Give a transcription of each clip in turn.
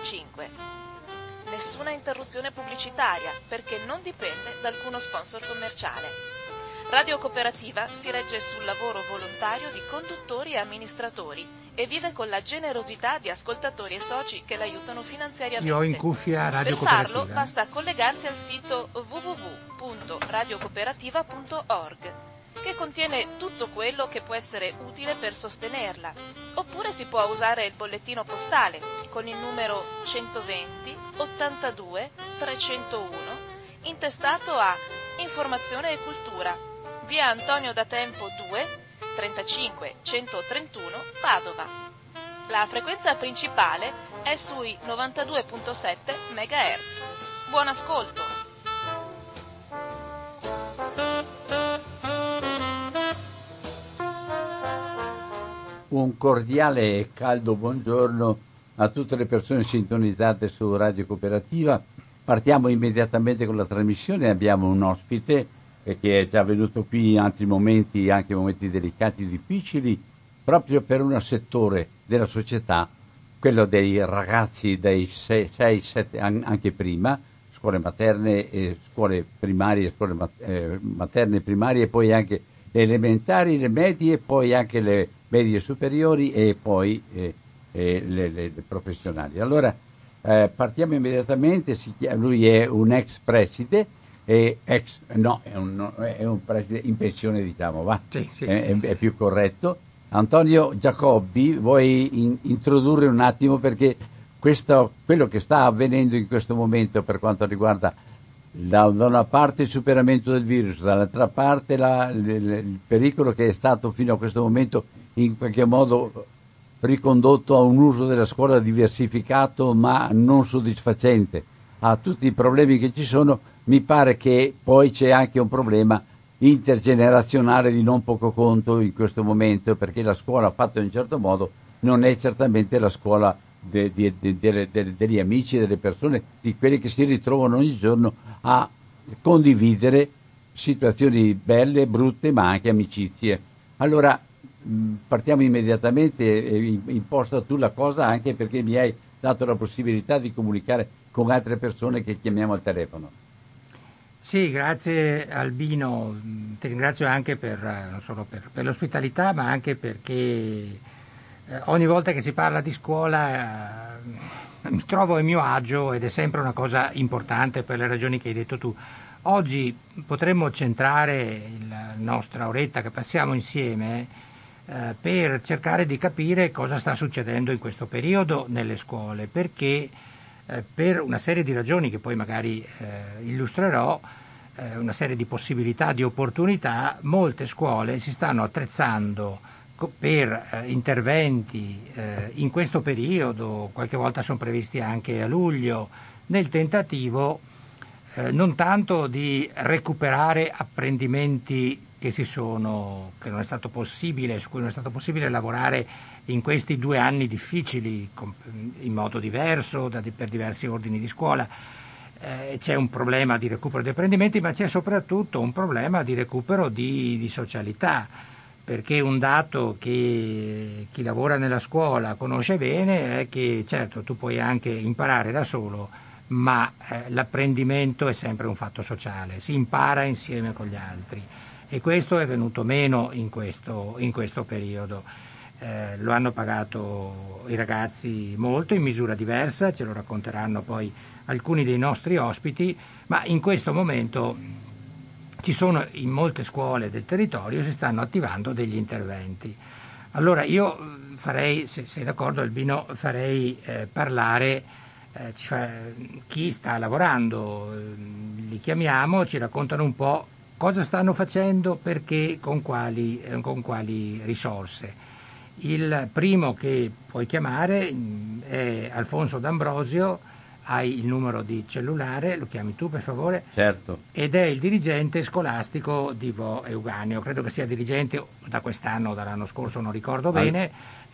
5. Nessuna interruzione pubblicitaria perché non dipende da alcuno sponsor commerciale. Radio Cooperativa si regge sul lavoro volontario di conduttori e amministratori e vive con la generosità di ascoltatori e soci che l'aiutano finanziariamente. Io ho in cuffia Radio per farlo basta collegarsi al sito www.radiocooperativa.org che contiene tutto quello che può essere utile per sostenerla. Oppure si può usare il bollettino postale con il numero 120 82 301 intestato a Informazione e Cultura, via Antonio da Tempo 2, 35 131 Padova. La frequenza principale è sui 92.7 MHz. Buon ascolto! Un cordiale e caldo buongiorno a tutte le persone sintonizzate su Radio Cooperativa. Partiamo immediatamente con la trasmissione, abbiamo un ospite che è già venuto qui in altri momenti, anche momenti delicati e difficili, proprio per un settore della società, quello dei ragazzi dai 6-7 anche prima, scuole materne e scuole primarie, scuole eh, materne e primarie, poi anche le elementari, le medie, poi anche le medie superiori e poi eh, eh, le, le, le, professionali. Allora eh, partiamo immediatamente, chiama, lui è un ex preside, ex, no, è un, è un, preside in pensione diciamo, va? Sì, sì, è, sì, è, più corretto. Antonio Giacobbi, vuoi in, introdurre un attimo perché questo, quello che sta avvenendo in questo momento per quanto riguarda da, una parte il superamento del virus, dall'altra parte la, il, il pericolo che è stato fino a questo momento in qualche modo ricondotto a un uso della scuola diversificato ma non soddisfacente. A tutti i problemi che ci sono, mi pare che poi c'è anche un problema intergenerazionale di non poco conto in questo momento perché la scuola fatta in un certo modo non è certamente la scuola de, de, de, degli amici, delle persone, di quelli che si ritrovano ogni giorno a condividere situazioni belle, brutte, ma anche amicizie. Allora partiamo immediatamente imposta tu la cosa anche perché mi hai dato la possibilità di comunicare con altre persone che chiamiamo al telefono. Sì, grazie Albino, ti ringrazio anche per, non solo per, per l'ospitalità ma anche perché eh, ogni volta che si parla di scuola eh, mi trovo a mio agio ed è sempre una cosa importante per le ragioni che hai detto tu. Oggi potremmo centrare la nostra oretta che passiamo insieme eh, per cercare di capire cosa sta succedendo in questo periodo nelle scuole, perché eh, per una serie di ragioni che poi magari eh, illustrerò, eh, una serie di possibilità, di opportunità, molte scuole si stanno attrezzando per eh, interventi eh, in questo periodo, qualche volta sono previsti anche a luglio, nel tentativo eh, non tanto di recuperare apprendimenti che, sono, che non è stato possibile, su cui non è stato possibile lavorare in questi due anni difficili in modo diverso per diversi ordini di scuola. C'è un problema di recupero di apprendimenti, ma c'è soprattutto un problema di recupero di, di socialità, perché un dato che chi lavora nella scuola conosce bene è che certo tu puoi anche imparare da solo, ma eh, l'apprendimento è sempre un fatto sociale, si impara insieme con gli altri e questo è venuto meno in questo, in questo periodo. Eh, lo hanno pagato i ragazzi molto in misura diversa, ce lo racconteranno poi alcuni dei nostri ospiti, ma in questo momento ci sono in molte scuole del territorio si stanno attivando degli interventi. Allora io farei, se sei d'accordo Albino, farei eh, parlare eh, fa, chi sta lavorando, eh, li chiamiamo, ci raccontano un po' cosa stanno facendo, perché, con quali, eh, con quali risorse. Il primo che puoi chiamare mm, è Alfonso D'Ambrosio, hai il numero di cellulare, lo chiami tu per favore? Certo. Ed è il dirigente scolastico di Vo Euganeo, credo che sia dirigente da quest'anno o dall'anno scorso, non ricordo bene.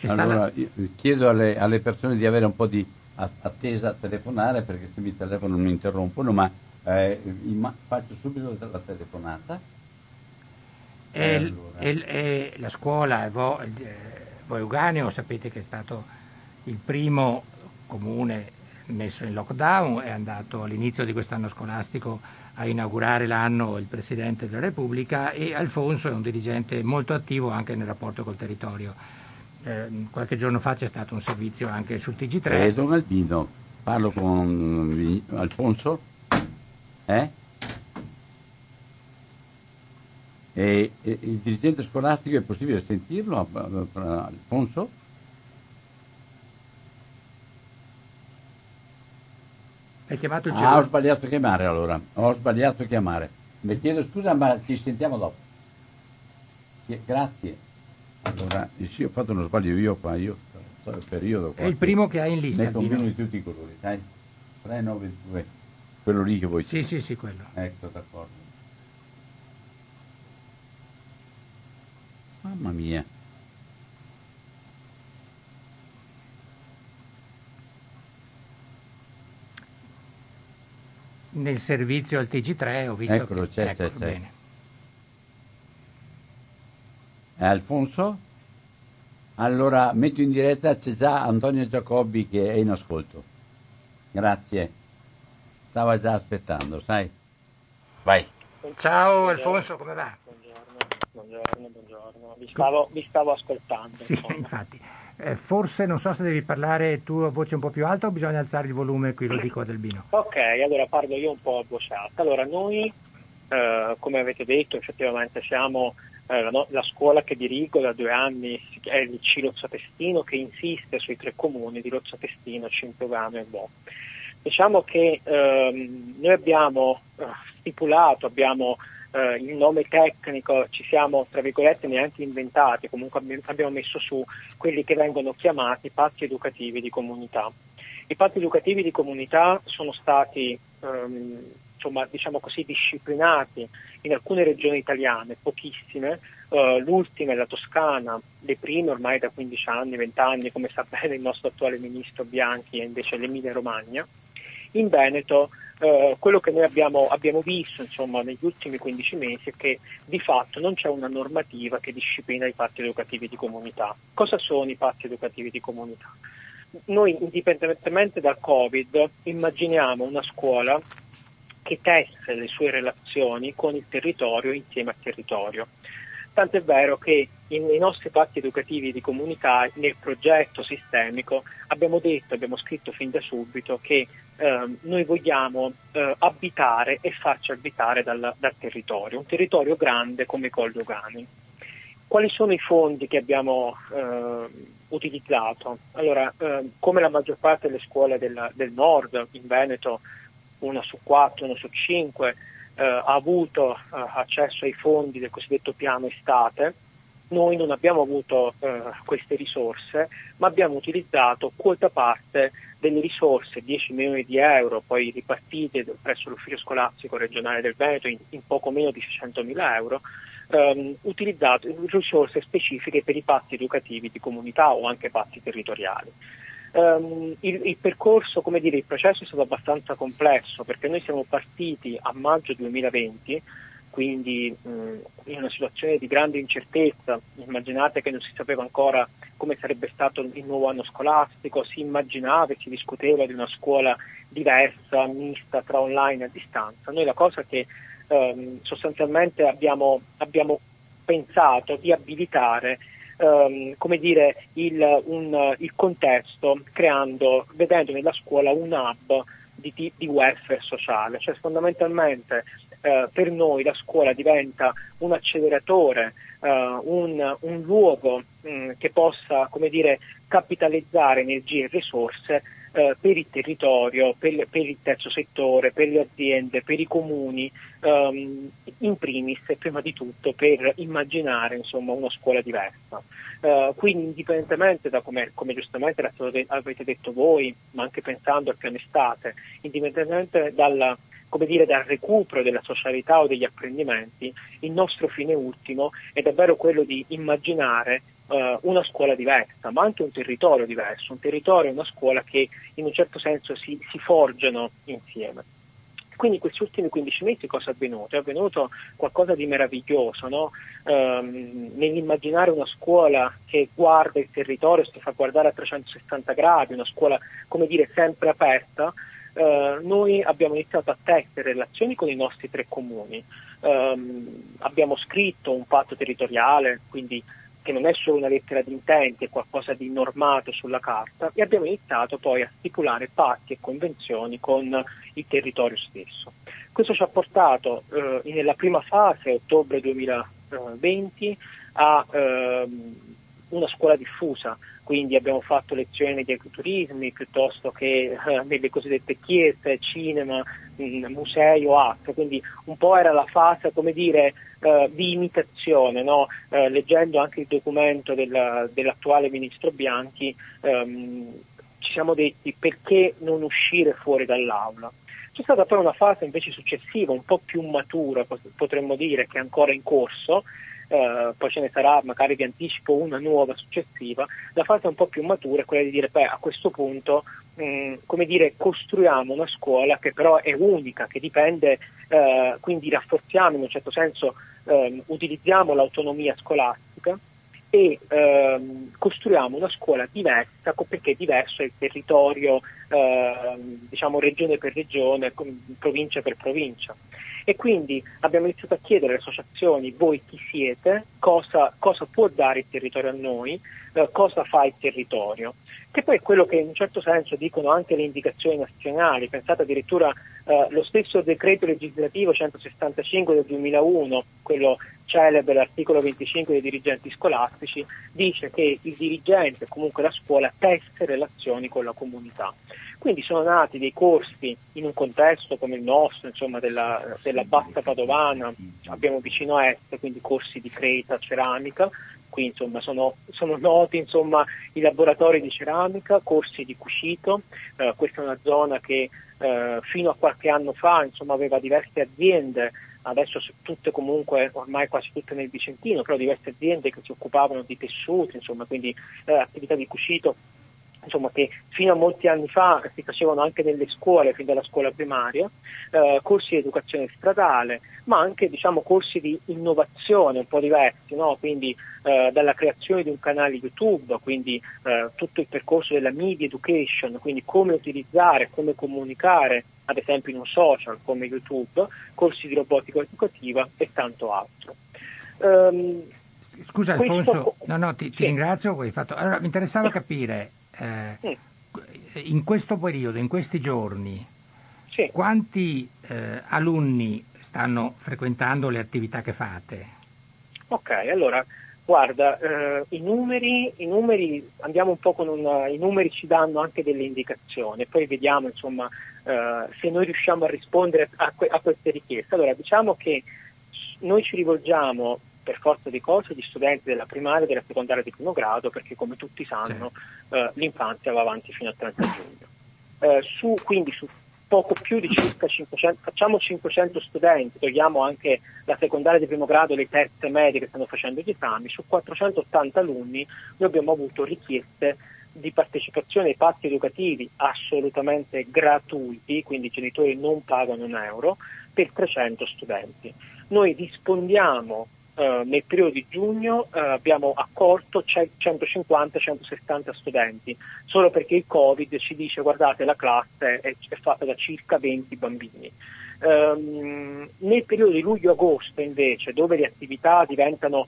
allora, la... chiedo alle, alle, persone di avere un po' di attesa a telefonare perché se mi telefonano mi interrompono, ma eh, faccio subito la telefonata. E allora. il, e la scuola Vo, eh, Vo Euganeo, sapete che è stato il primo comune messo in lockdown, è andato all'inizio di quest'anno scolastico a inaugurare l'anno il Presidente della Repubblica e Alfonso è un dirigente molto attivo anche nel rapporto col territorio. Eh, qualche giorno fa c'è stato un servizio anche sul TG3. Eh, Don Albino, parlo con Alfonso. Eh? E, e, il dirigente scolastico è possibile sentirlo, Alfonso? Hai chiamato il Ah, ho sbagliato a chiamare allora, ho sbagliato a chiamare. Mi chiedo scusa, ma ci sentiamo dopo. Grazie. Allora, sì, ho fatto uno sbaglio io qua, io so il periodo qua. È il primo che hai in lista. Ne combino di tutti i colori, dai. 392. Quello lì che vuoi. Sì, sì, sì, quello. Ecco, d'accordo. Mamma mia. Nel servizio al TG3 ho visto Eccolo, che... c'è, ecco, c'è, c'è. bene. Eh, Alfonso? Allora metto in diretta, c'è già Antonio Giacobbi che è in ascolto. Grazie. Stava già aspettando, sai? Vai. Ciao Alfonso, come va? Buongiorno, buongiorno, buongiorno. Vi stavo, vi stavo ascoltando. Sì, insomma. infatti. Eh, forse non so se devi parlare tu a voce un po' più alta o bisogna alzare il volume, qui lo dico ad Albino. Ok, allora parlo io un po' a voce alta. Allora, noi, eh, come avete detto, effettivamente siamo eh, la, no- la scuola che dirigo da due anni, è il C Lozza Testino, che insiste sui tre comuni di Lozza Testino, Cimprovano e Bo. Diciamo che ehm, noi abbiamo eh, stipulato, abbiamo eh, il nome tecnico, ci siamo tra virgolette neanche inventati, comunque abbi- abbiamo messo su quelli che vengono chiamati patti educativi di comunità. I patti educativi di comunità sono stati ehm, insomma, diciamo così, disciplinati in alcune regioni italiane, pochissime, eh, l'ultima è la Toscana, le prime ormai da 15 anni, 20 anni, come sa bene il nostro attuale ministro Bianchi, è invece l'Emilia Romagna. In Veneto eh, quello che noi abbiamo, abbiamo visto insomma, negli ultimi 15 mesi è che di fatto non c'è una normativa che disciplina i patti educativi di comunità. Cosa sono i patti educativi di comunità? Noi, indipendentemente dal Covid, immaginiamo una scuola che tesse le sue relazioni con il territorio insieme al territorio. Tant'è vero che nei nostri patti educativi di comunità, nel progetto sistemico, abbiamo detto, abbiamo scritto fin da subito che ehm, noi vogliamo eh, abitare e farci abitare dal, dal territorio, un territorio grande come i Colli Ugani. Quali sono i fondi che abbiamo eh, utilizzato? Allora, eh, come la maggior parte delle scuole del, del nord, in Veneto, una su quattro, una su cinque, eh, ha avuto eh, accesso ai fondi del cosiddetto piano estate, noi non abbiamo avuto eh, queste risorse, ma abbiamo utilizzato quota parte delle risorse, 10 milioni di euro, poi ripartite presso l'ufficio scolastico regionale del Veneto in, in poco meno di 600 mila euro, ehm, utilizzato risorse specifiche per i patti educativi di comunità o anche patti territoriali. Ehm, il, il percorso, come dire, il processo è stato abbastanza complesso perché noi siamo partiti a maggio 2020, quindi mh, in una situazione di grande incertezza, immaginate che non si sapeva ancora come sarebbe stato il nuovo anno scolastico, si immaginava e si discuteva di una scuola diversa, mista tra online e a distanza. Noi la cosa che ehm, sostanzialmente abbiamo, abbiamo pensato di abilitare ehm, come dire, il, un, il contesto creando, vedendo nella scuola un hub di, di, welfare sociale, cioè fondamentalmente eh, per noi la scuola diventa un acceleratore, eh, un, un, luogo mh, che possa come dire, capitalizzare energie e risorse eh, per il territorio, per, per, il terzo settore, per le aziende, per i comuni, ehm, in primis e prima di tutto per immaginare insomma, una scuola diversa. Uh, quindi indipendentemente da come, come giustamente avete detto voi, ma anche pensando al piano estate, indipendentemente dal, come dire, dal recupero della socialità o degli apprendimenti, il nostro fine ultimo è davvero quello di immaginare uh, una scuola diversa, ma anche un territorio diverso, un territorio e una scuola che in un certo senso si, si forgiano insieme. Quindi in questi ultimi 15 mesi cosa è avvenuto? È avvenuto qualcosa di meraviglioso, no? um, nell'immaginare una scuola che guarda il territorio, si fa guardare a 360 gradi, una scuola, come dire, sempre aperta, uh, noi abbiamo iniziato a tessere relazioni con i nostri tre comuni. Um, abbiamo scritto un patto territoriale, quindi che non è solo una lettera di intenti, è qualcosa di normato sulla carta, e abbiamo iniziato poi a stipulare patti e convenzioni con il territorio stesso. Questo ci ha portato eh, nella prima fase, ottobre 2020, a ehm, una scuola diffusa, quindi abbiamo fatto lezioni negli ecoturismi piuttosto che eh, nelle cosiddette chiese, cinema, musei o altro, quindi un po' era la fase, come dire, eh, di imitazione, no? eh, leggendo anche il documento del, dell'attuale ministro Bianchi, ehm, ci siamo detti perché non uscire fuori dall'aula. C'è stata poi una fase invece successiva, un po' più matura, potremmo dire, che è ancora in corso, eh, poi ce ne sarà, magari vi anticipo una nuova successiva, la fase un po' più matura è quella di dire, beh, a questo punto, mm, come dire, costruiamo una scuola che però è unica, che dipende, eh, quindi rafforziamo in un certo senso, eh, utilizziamo l'autonomia scolastica e ehm, costruiamo una scuola diversa perché diverso è il territorio, ehm, diciamo regione per regione, provincia per provincia. E quindi abbiamo iniziato a chiedere alle associazioni voi chi siete, cosa, cosa può dare il territorio a noi, eh, cosa fa il territorio, che poi è quello che in un certo senso dicono anche le indicazioni nazionali, pensate addirittura eh, lo stesso decreto legislativo 165 del 2001, quello celebre l'articolo 25 dei dirigenti scolastici, dice che il dirigente, comunque la scuola, tesse relazioni con la comunità. Quindi sono nati dei corsi in un contesto come il nostro, insomma, della, della Bassa Padovana, abbiamo vicino a est, quindi corsi di creta, ceramica, qui insomma, sono, sono, noti insomma, i laboratori di ceramica, corsi di cucito, eh, questa è una zona che eh, fino a qualche anno fa insomma, aveva diverse aziende, adesso tutte comunque ormai quasi tutte nel Vicentino, però diverse aziende che si occupavano di tessuti, quindi eh, attività di cucito insomma, che fino a molti anni fa si facevano anche nelle scuole, fin dalla scuola primaria, eh, corsi di educazione stradale, ma anche diciamo, corsi di innovazione un po' diversi, no? quindi eh, dalla creazione di un canale YouTube, quindi eh, tutto il percorso della media education, quindi come utilizzare, come comunicare, ad esempio in un social come YouTube, corsi di robotica educativa e tanto altro. Um, Scusa Alfonso, no, no, ti, ti ringrazio, fatto... allora, mi interessava capire eh, sì. in questo periodo, in questi giorni, sì. quanti eh, alunni stanno frequentando le attività che fate? Ok, allora guarda, eh, i, numeri, i, numeri, andiamo un po' con una, i numeri ci danno anche delle indicazioni, poi vediamo insomma eh, se noi riusciamo a rispondere a, que- a queste richieste. Allora diciamo che noi ci rivolgiamo per forza di cose gli studenti della primaria e della secondaria di primo grado perché come tutti sanno sì. eh, l'infanzia va avanti fino al 30 giugno. Eh, su, quindi su poco più di circa 500, facciamo 500 studenti, togliamo anche la secondaria di primo grado e le terze medie che stanno facendo gli esami, su 480 alunni noi abbiamo avuto richieste di partecipazione ai patti educativi assolutamente gratuiti, quindi i genitori non pagano un euro, per 300 studenti. Noi rispondiamo eh, nel periodo di giugno eh, abbiamo accolto 150-160 studenti, solo perché il Covid ci dice guardate la classe è, è fatta da circa 20 bambini. Um, nel periodo di luglio-agosto invece, dove le attività diventano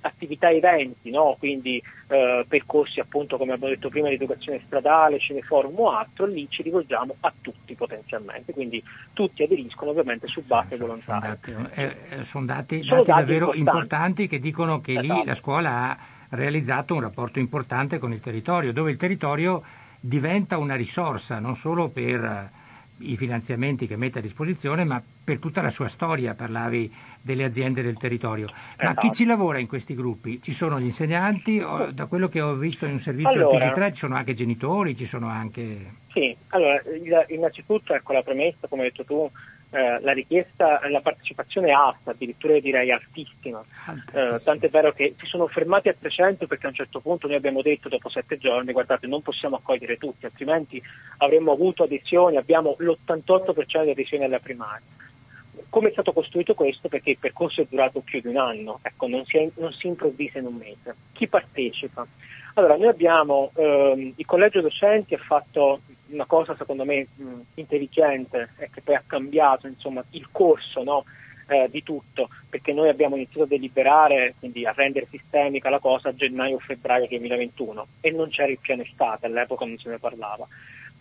attività eventi, no? quindi uh, percorsi appunto come abbiamo detto prima di educazione stradale, cineforum o altro, lì ci rivolgiamo a tutti potenzialmente, quindi tutti aderiscono ovviamente su base sì, volontaria. Sono dati, eh, eh, sono dati, sono dati, dati davvero importanti. importanti. che dicono che esatto. lì la scuola ha realizzato un rapporto importante con il territorio, dove il territorio diventa una risorsa non solo per i finanziamenti che mette a disposizione, ma per tutta la sua storia, parlavi delle aziende del territorio. Ma esatto. chi ci lavora in questi gruppi? Ci sono gli insegnanti? O, da quello che ho visto in un servizio allora, al TG3 ci sono anche genitori, ci sono anche... Sì, allora innanzitutto ecco la premessa, come hai detto tu, eh, la richiesta, la partecipazione è alta, addirittura direi altissima, eh, tant'è vero che si sono fermati a 300 perché a un certo punto noi abbiamo detto dopo sette giorni guardate non possiamo accogliere tutti, altrimenti avremmo avuto adesioni, abbiamo l'88% di adesioni alla primaria. Come è stato costruito questo? Perché il percorso è durato più di un anno, ecco, non, si è, non si improvvisa in un mese. Chi partecipa? Allora, noi abbiamo, ehm, il collegio docenti ha fatto una cosa secondo me mh, intelligente e che poi ha cambiato insomma, il corso no, eh, di tutto, perché noi abbiamo iniziato a deliberare, quindi a rendere sistemica la cosa a gennaio-febbraio 2021 e non c'era il piano estate, all'epoca non se ne parlava.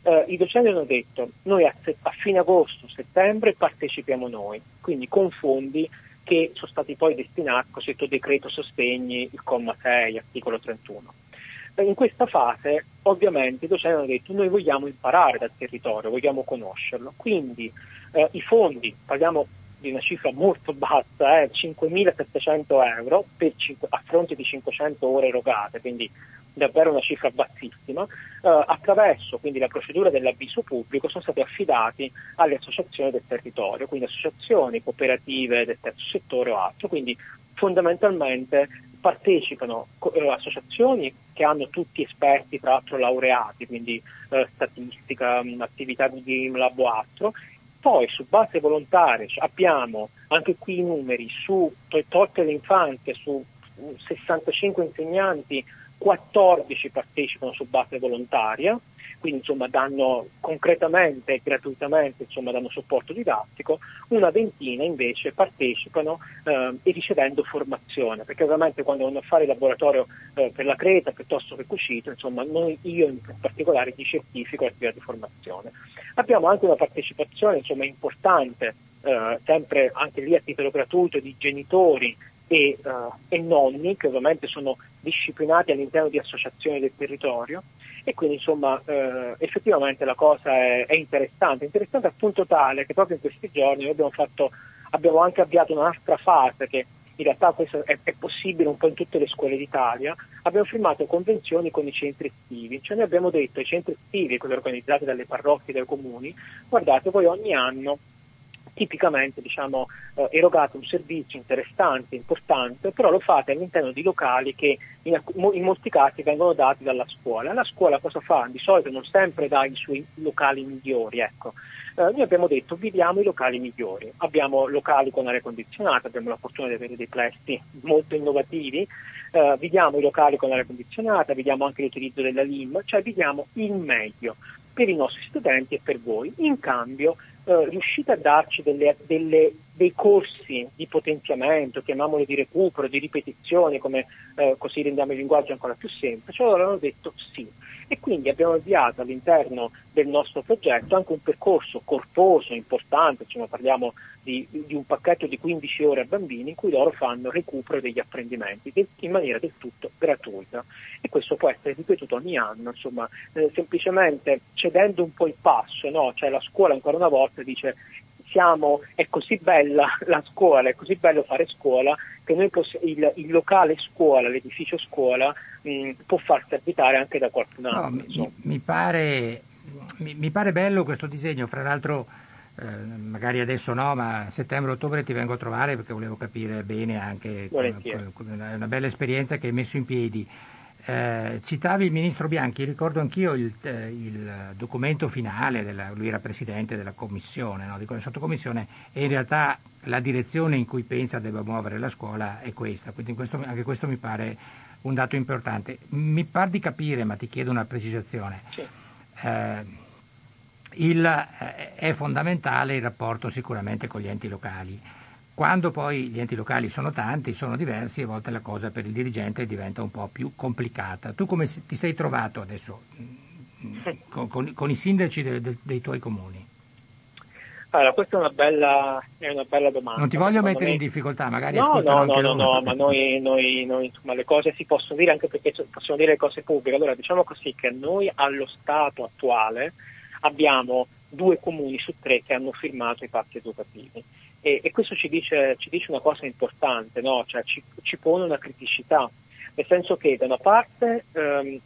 Eh, I docenti hanno detto noi a, a fine agosto-settembre partecipiamo noi, quindi con fondi che sono stati poi destinati al cosiddetto decreto sostegni, il comma 6, articolo 31 in questa fase ovviamente i docenti hanno detto noi vogliamo imparare dal territorio, vogliamo conoscerlo, quindi eh, i fondi, parliamo di una cifra molto bassa, eh, 5.700 euro cinque, a fronte di 500 ore erogate, quindi davvero una cifra bassissima, eh, attraverso quindi la procedura dell'avviso pubblico sono stati affidati alle associazioni del territorio, quindi associazioni, cooperative del terzo settore o altro, quindi fondamentalmente partecipano eh, associazioni che hanno tutti esperti, tra l'altro laureati, quindi eh, statistica, mh, attività di game lab o altro. Poi su base volontaria abbiamo anche qui i numeri su tolte le infanzie, su 65 insegnanti, 14 partecipano su base volontaria, quindi insomma danno concretamente e gratuitamente insomma, danno supporto didattico, una ventina invece partecipano eh, e ricevendo formazione, perché ovviamente quando vanno a fare il laboratorio eh, per la creta piuttosto che cucito, insomma noi, io in particolare ti certifico l'attività di formazione. Abbiamo anche una partecipazione insomma, importante, eh, sempre anche lì a titolo gratuito, di genitori e, uh, e, nonni che ovviamente sono disciplinati all'interno di associazioni del territorio. E quindi insomma eh, effettivamente la cosa è, è, interessante, interessante al punto tale che proprio in questi giorni abbiamo, fatto, abbiamo anche avviato un'altra fase che in realtà questo è, è, possibile un po' in tutte le scuole d'Italia, abbiamo firmato convenzioni con i centri estivi, cioè noi abbiamo detto ai centri estivi, quelli organizzati dalle parrocchie, dai comuni, guardate voi ogni anno tipicamente diciamo, eh, erogate un servizio interessante, importante, però lo fate all'interno di locali che in, in, molti casi vengono dati dalla scuola. La scuola cosa fa? Di solito non sempre dà i suoi locali migliori, ecco. eh, noi abbiamo detto viviamo i locali migliori, abbiamo locali con aria condizionata, abbiamo la fortuna di avere dei plesti molto innovativi, eh, viviamo i locali con aria condizionata, vediamo anche l'utilizzo della LIM, cioè viviamo il meglio per i nostri studenti e per voi. In cambio eh, riuscite a darci delle, delle, dei corsi di potenziamento, chiamiamoli di recupero, di ripetizione, come eh, così rendiamo il linguaggio ancora più semplice, allora hanno detto sì. E quindi abbiamo avviato all'interno del nostro progetto anche un percorso corposo, importante, insomma parliamo di, di, un pacchetto di 15 ore a bambini in cui loro fanno recupero degli apprendimenti in maniera del tutto gratuita e questo può essere ripetuto ogni anno, insomma, eh, semplicemente cedendo un po' il passo, no? cioè la scuola ancora una volta dice siamo, è così bella la scuola, è così bello fare scuola che noi poss- il, il, locale scuola, l'edificio scuola mh, può farsi abitare anche da qualcun altro. No, mi, mi, pare, mi, mi, pare, bello questo disegno, fra l'altro eh, magari adesso no, ma a settembre-ottobre ti vengo a trovare perché volevo capire bene anche, è una bella esperienza che hai messo in piedi. Eh, citavi il ministro Bianchi, ricordo anch'io il, eh, il documento finale, della, lui era presidente della commissione, no, di quella sottocommissione, e in realtà la direzione in cui pensa debba muovere la scuola è questa, quindi questo, anche questo mi pare un dato importante. Mi pare di capire, ma ti chiedo una precisazione. Sì. Eh, il, eh, è fondamentale il rapporto sicuramente con gli enti locali. Quando poi gli enti locali sono tanti, sono diversi, a volte la cosa per il dirigente diventa un po' più complicata. Tu come ti sei trovato adesso mm, con, con, con i sindaci de, de, dei tuoi comuni? Allora, questa è una bella, è una bella domanda. Non ti voglio mettere me... in difficoltà, magari no, no, no, no, no, ma noi, noi, noi insomma, le cose si possono dire anche perché possono dire le cose pubbliche. Allora, diciamo così che noi allo stato attuale abbiamo due comuni su tre che hanno firmato i patti educativi. E, e questo ci dice, ci dice, una cosa importante, no? cioè, ci, ci, pone una criticità, nel senso che da una parte ehm,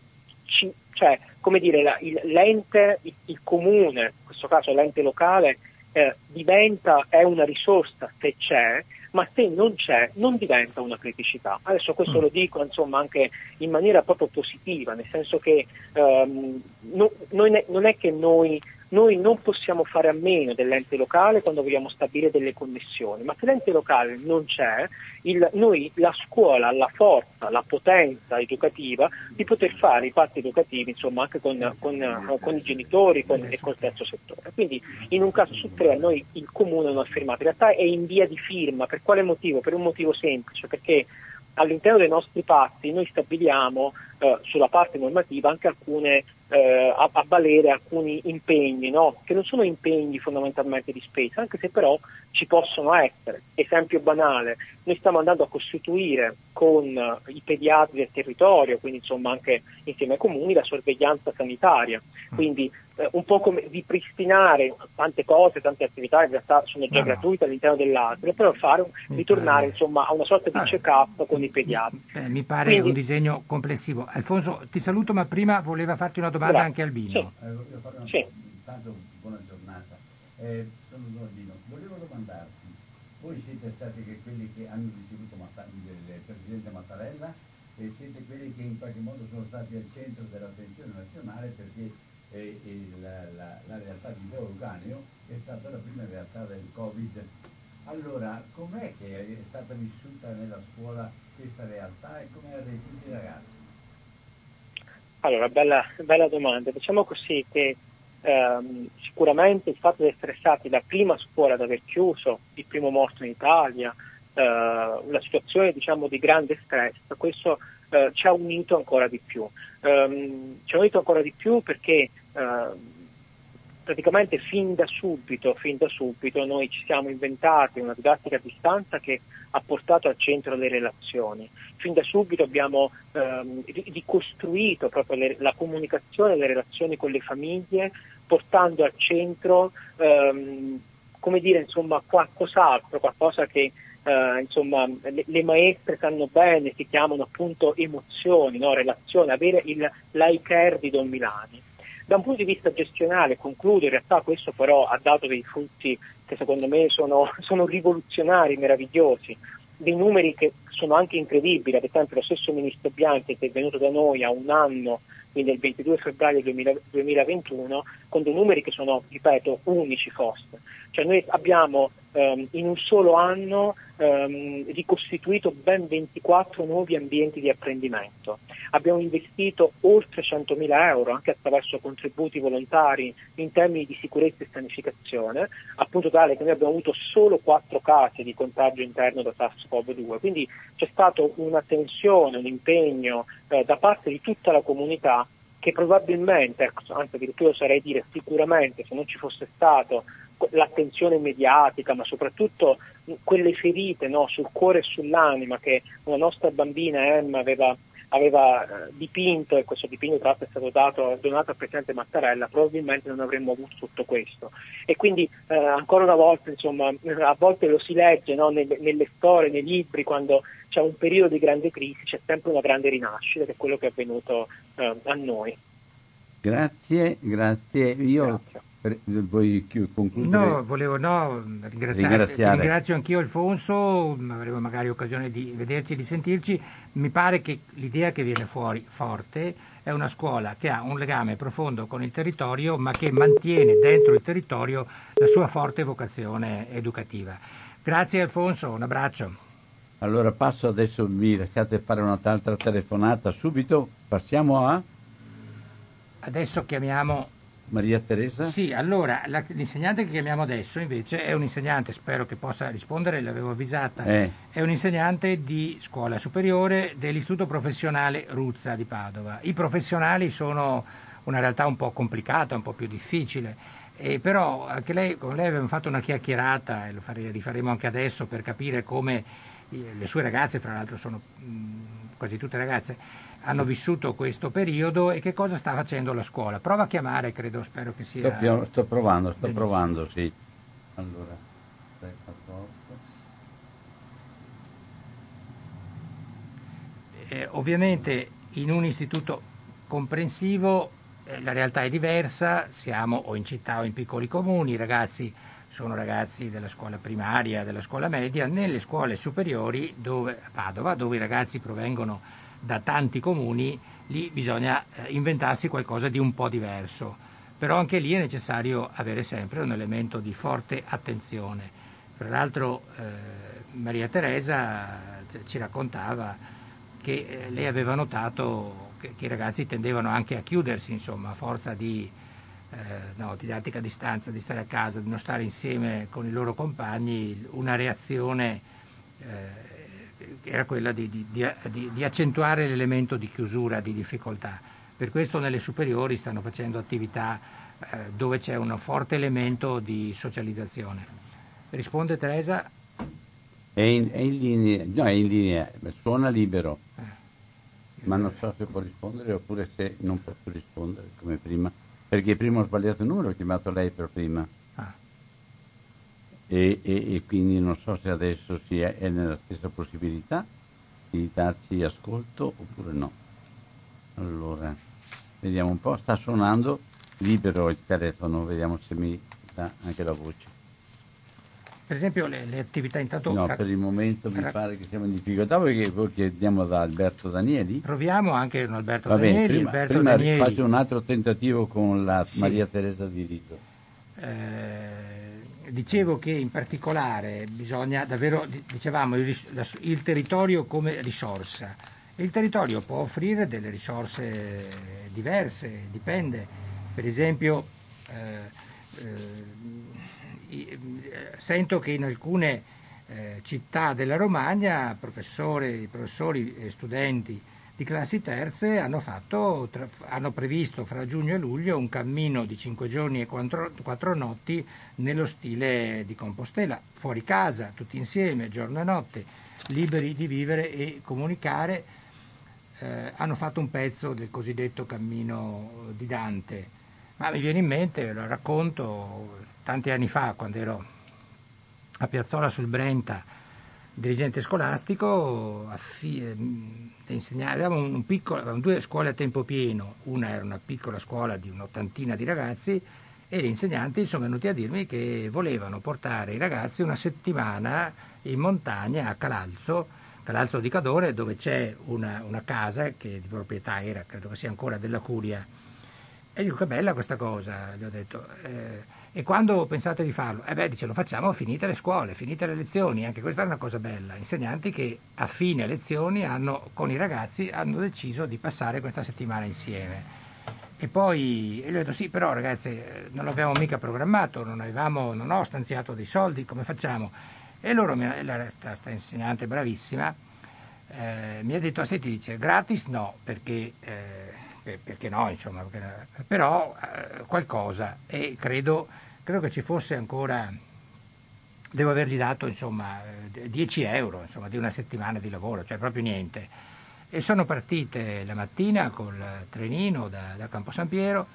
cioè, come dire, la, il, l'ente, il, il, comune, in questo caso l'ente locale, eh, diventa, è una risorsa se c'è, ma se non c'è non diventa una criticità. Adesso questo mm. lo dico insomma, anche in maniera proprio positiva, nel senso che ehm, no, non è che noi noi non possiamo fare a meno dell'ente locale quando vogliamo stabilire delle connessioni, ma se l'ente locale non c'è, il, noi, la scuola ha la forza, la potenza educativa di poter fare i patti educativi insomma, anche con, con, con i genitori con, e col terzo settore. Quindi in un caso su tre noi il comune non ha firmato, in realtà è in via di firma, per quale motivo? Per un motivo semplice, perché all'interno dei nostri patti noi stabiliamo eh, sulla parte normativa anche alcune eh, a, a, valere alcuni impegni, no? che non sono impegni fondamentalmente di spesa, anche se però ci possono essere. Esempio banale, noi stiamo andando a costituire con i pediatri del territorio, quindi insomma anche insieme ai comuni, la sorveglianza sanitaria, mm. quindi eh, un po' come ripristinare tante cose, tante attività in realtà sono già no, gratuite all'interno dell'ASL, però fare un, ritornare insomma, a una sorta di check-up con i pediatri. Eh, mi pare quindi, un disegno complessivo. Alfonso, ti saluto, ma prima voleva farti una domanda grazie. anche Albino. Sì. sì. Intanto buona giornata. Eh, sono Albino. Volevo domandarti, voi siete stati quelli che hanno ricevuto il Presidente Mattarella e siete quelli che in qualche modo sono stati al centro dell'attenzione nazionale perché e, e la, la, la, realtà di Deo Euganeo è stata la prima realtà del Covid. Allora, com'è che è stata vissuta nella scuola questa realtà e come ha reagito i ragazzi? Allora, bella, bella domanda. Diciamo così che ehm, sicuramente il fatto di essere stati la prima scuola ad aver chiuso, il primo morto in Italia, eh, una situazione diciamo, di grande stress, questo eh, ci ha unito ancora di più. Um, ci ha unito ancora di più perché Ehm, praticamente fin da subito, fin da subito noi ci siamo inventati una didattica a distanza che ha portato al centro le relazioni. Fin da subito abbiamo ehm, ricostruito proprio le, la comunicazione, le relazioni con le famiglie, portando al centro ehm, come dire, insomma, qualcos'altro, qualcosa che eh, insomma, le, le, maestre sanno bene, si chiamano appunto emozioni, no? relazioni, avere il like di Don Milani. Da un punto di vista gestionale, concludo, in realtà questo però ha dato dei frutti che secondo me sono, sono rivoluzionari, meravigliosi, dei numeri che sono anche incredibili, ad esempio lo stesso ministro Bianchi che è venuto da noi a un anno, quindi il 22 febbraio 2000, 2021, con dei numeri che sono, ripeto, unici forse. Cioè noi abbiamo ehm, in un solo anno ehm, ricostituito ben 24 nuovi ambienti di apprendimento. Abbiamo investito oltre 100.000 euro anche attraverso contributi volontari in termini di sicurezza e sanificazione, appunto tale che noi abbiamo avuto solo 4 casi di contagio interno da SARS-CoV-2. Quindi c'è stato una tensione, un impegno eh, da parte di tutta la comunità che probabilmente, anzi addirittura oserei dire sicuramente, se non ci fosse stato l'attenzione mediatica, ma soprattutto quelle ferite no, sul cuore e sull'anima che una nostra bambina Emma aveva, aveva eh, dipinto e questo dipinto tra l'altro è stato dato, donato al Presidente Mattarella, probabilmente non avremmo avuto tutto questo. E quindi eh, ancora una volta, insomma, a volte lo si legge no, nelle, nelle, storie, nei libri, quando c'è un periodo di grande crisi, c'è sempre una grande rinascita, che è quello che è avvenuto eh, a noi. Grazie, grazie. Io grazie Vuoi concludere? No, volevo no, ringraziare. ringrazio anch'io Alfonso, avremo magari occasione di vederci, di sentirci. Mi pare che l'idea che viene fuori forte è una scuola che ha un legame profondo con il territorio, ma che mantiene dentro il territorio la sua forte vocazione educativa. Grazie Alfonso, un abbraccio. Allora passo adesso, mi lasciate fare un'altra telefonata subito, passiamo a... Adesso chiamiamo Maria Teresa? Sì, allora la, l'insegnante che chiamiamo adesso invece è un insegnante, spero che possa rispondere, l'avevo avvisata, eh. è un insegnante di scuola superiore dell'Istituto Professionale Ruzza di Padova. I professionali sono una realtà un po' complicata, un po' più difficile, e però anche lei, con lei abbiamo fatto una chiacchierata, e lo fare, rifaremo anche adesso per capire come le sue ragazze, fra l'altro sono mh, quasi tutte ragazze, hanno vissuto questo periodo e che cosa sta facendo la scuola. Prova a chiamare, credo, spero che sia. Sto, sto provando, sto benissimo. provando, sì. Allora, 6, 4, eh, ovviamente in un istituto comprensivo eh, la realtà è diversa, siamo o in città o in piccoli comuni, i ragazzi sono ragazzi della scuola primaria, della scuola media, nelle scuole superiori dove, a Padova, dove i ragazzi provengono da tanti comuni, lì bisogna eh, inventarsi qualcosa di un po' diverso. Però anche lì è necessario avere sempre un elemento di forte attenzione. Tra l'altro eh, Maria Teresa ci raccontava che eh, lei aveva notato che, che, i ragazzi tendevano anche a chiudersi, insomma, a forza di eh, no, didattica a distanza, di stare a casa, di non stare insieme con i loro compagni, una reazione eh, era quella di, di, di, di, accentuare l'elemento di chiusura, di difficoltà. Per questo nelle superiori stanno facendo attività eh, dove c'è un forte elemento di socializzazione. Risponde Teresa? È in, è in linea, no, è in linea, suona libero, eh. ma non so se può rispondere oppure se non più rispondere come prima perché prima ho sbagliato il numero, ho chiamato lei per prima. E, e, e, quindi non so se adesso si è, è, nella stessa possibilità di darci ascolto oppure no. Allora, vediamo un po', sta suonando libero il telefono, vediamo se mi dà anche la voce. Per esempio le, le attività intanto... No, per il momento mi pare che siamo in difficoltà perché poi chiediamo da Alberto Danieli. Proviamo anche con Alberto Va Danieli. Bene, prima, Alberto prima Danieli. faccio un altro tentativo con la sì. Maria Teresa di Rito. Eh, dicevo che in particolare bisogna davvero, dicevamo, il, il territorio come risorsa. Il territorio può offrire delle risorse diverse, dipende. Per esempio... Eh, eh, sento che in alcune eh, città della Romagna professori, professori e studenti di classi terze hanno, fatto, hanno, previsto fra giugno e luglio un cammino di cinque giorni e quattro, quattro notti nello stile di Compostela, fuori casa, tutti insieme, giorno e notte, liberi di vivere e comunicare. Eh, hanno fatto un pezzo del cosiddetto cammino di Dante. Ma mi viene in mente, lo racconto, tanti anni fa, quando ero a Piazzola sul Brenta, dirigente scolastico, affi- avevamo, un piccolo, avevamo due scuole a tempo pieno, una era una piccola scuola di un'ottantina di ragazzi e gli insegnanti sono venuti a dirmi che volevano portare i ragazzi una settimana in montagna a Calalzo, Calalzo di Cadore, dove c'è una, una casa che di proprietà era, credo che sia ancora della Curia. E dico che bella questa cosa, gli ho detto. Eh, e quando pensate di farlo? Eh beh, dice, lo facciamo finite le scuole, finite le lezioni, anche questa è una cosa bella. Insegnanti che a fine lezioni hanno, con i ragazzi hanno deciso di passare questa settimana insieme. E poi e gli ho detto sì, però ragazzi, non l'abbiamo mica programmato, non, avevamo, non ho stanziato dei soldi, come facciamo? E loro, la sta insegnante bravissima, eh, mi ha detto, senti, dice, gratis no, perché... Eh, perché no, insomma, perché, però eh, qualcosa e credo credo che ci fosse ancora, devo avergli dato insomma 10 euro insomma, di una settimana di lavoro, cioè proprio niente. E sono partite la mattina col trenino da, da Campo San Piero,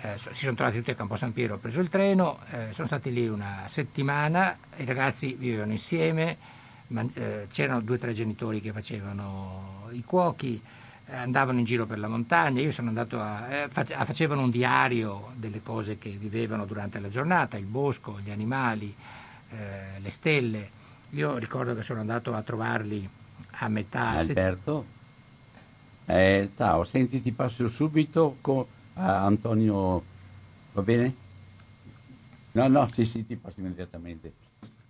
eh, si sono trovati tutti a Campo San Piero, ho preso il treno, eh, sono stati lì una settimana, i ragazzi vivevano insieme, man- eh, c'erano due o tre genitori che facevano i cuochi, eh, andavano in giro per la montagna, io sono andato a, eh, facevano un diario delle cose che vivevano durante la giornata, il bosco, gli animali, eh, le stelle. Io ricordo che sono andato a trovarli a metà. Alberto? Eh, ciao, senti ti passo subito con Antonio, va bene? No, no, sì, sì, ti passo immediatamente.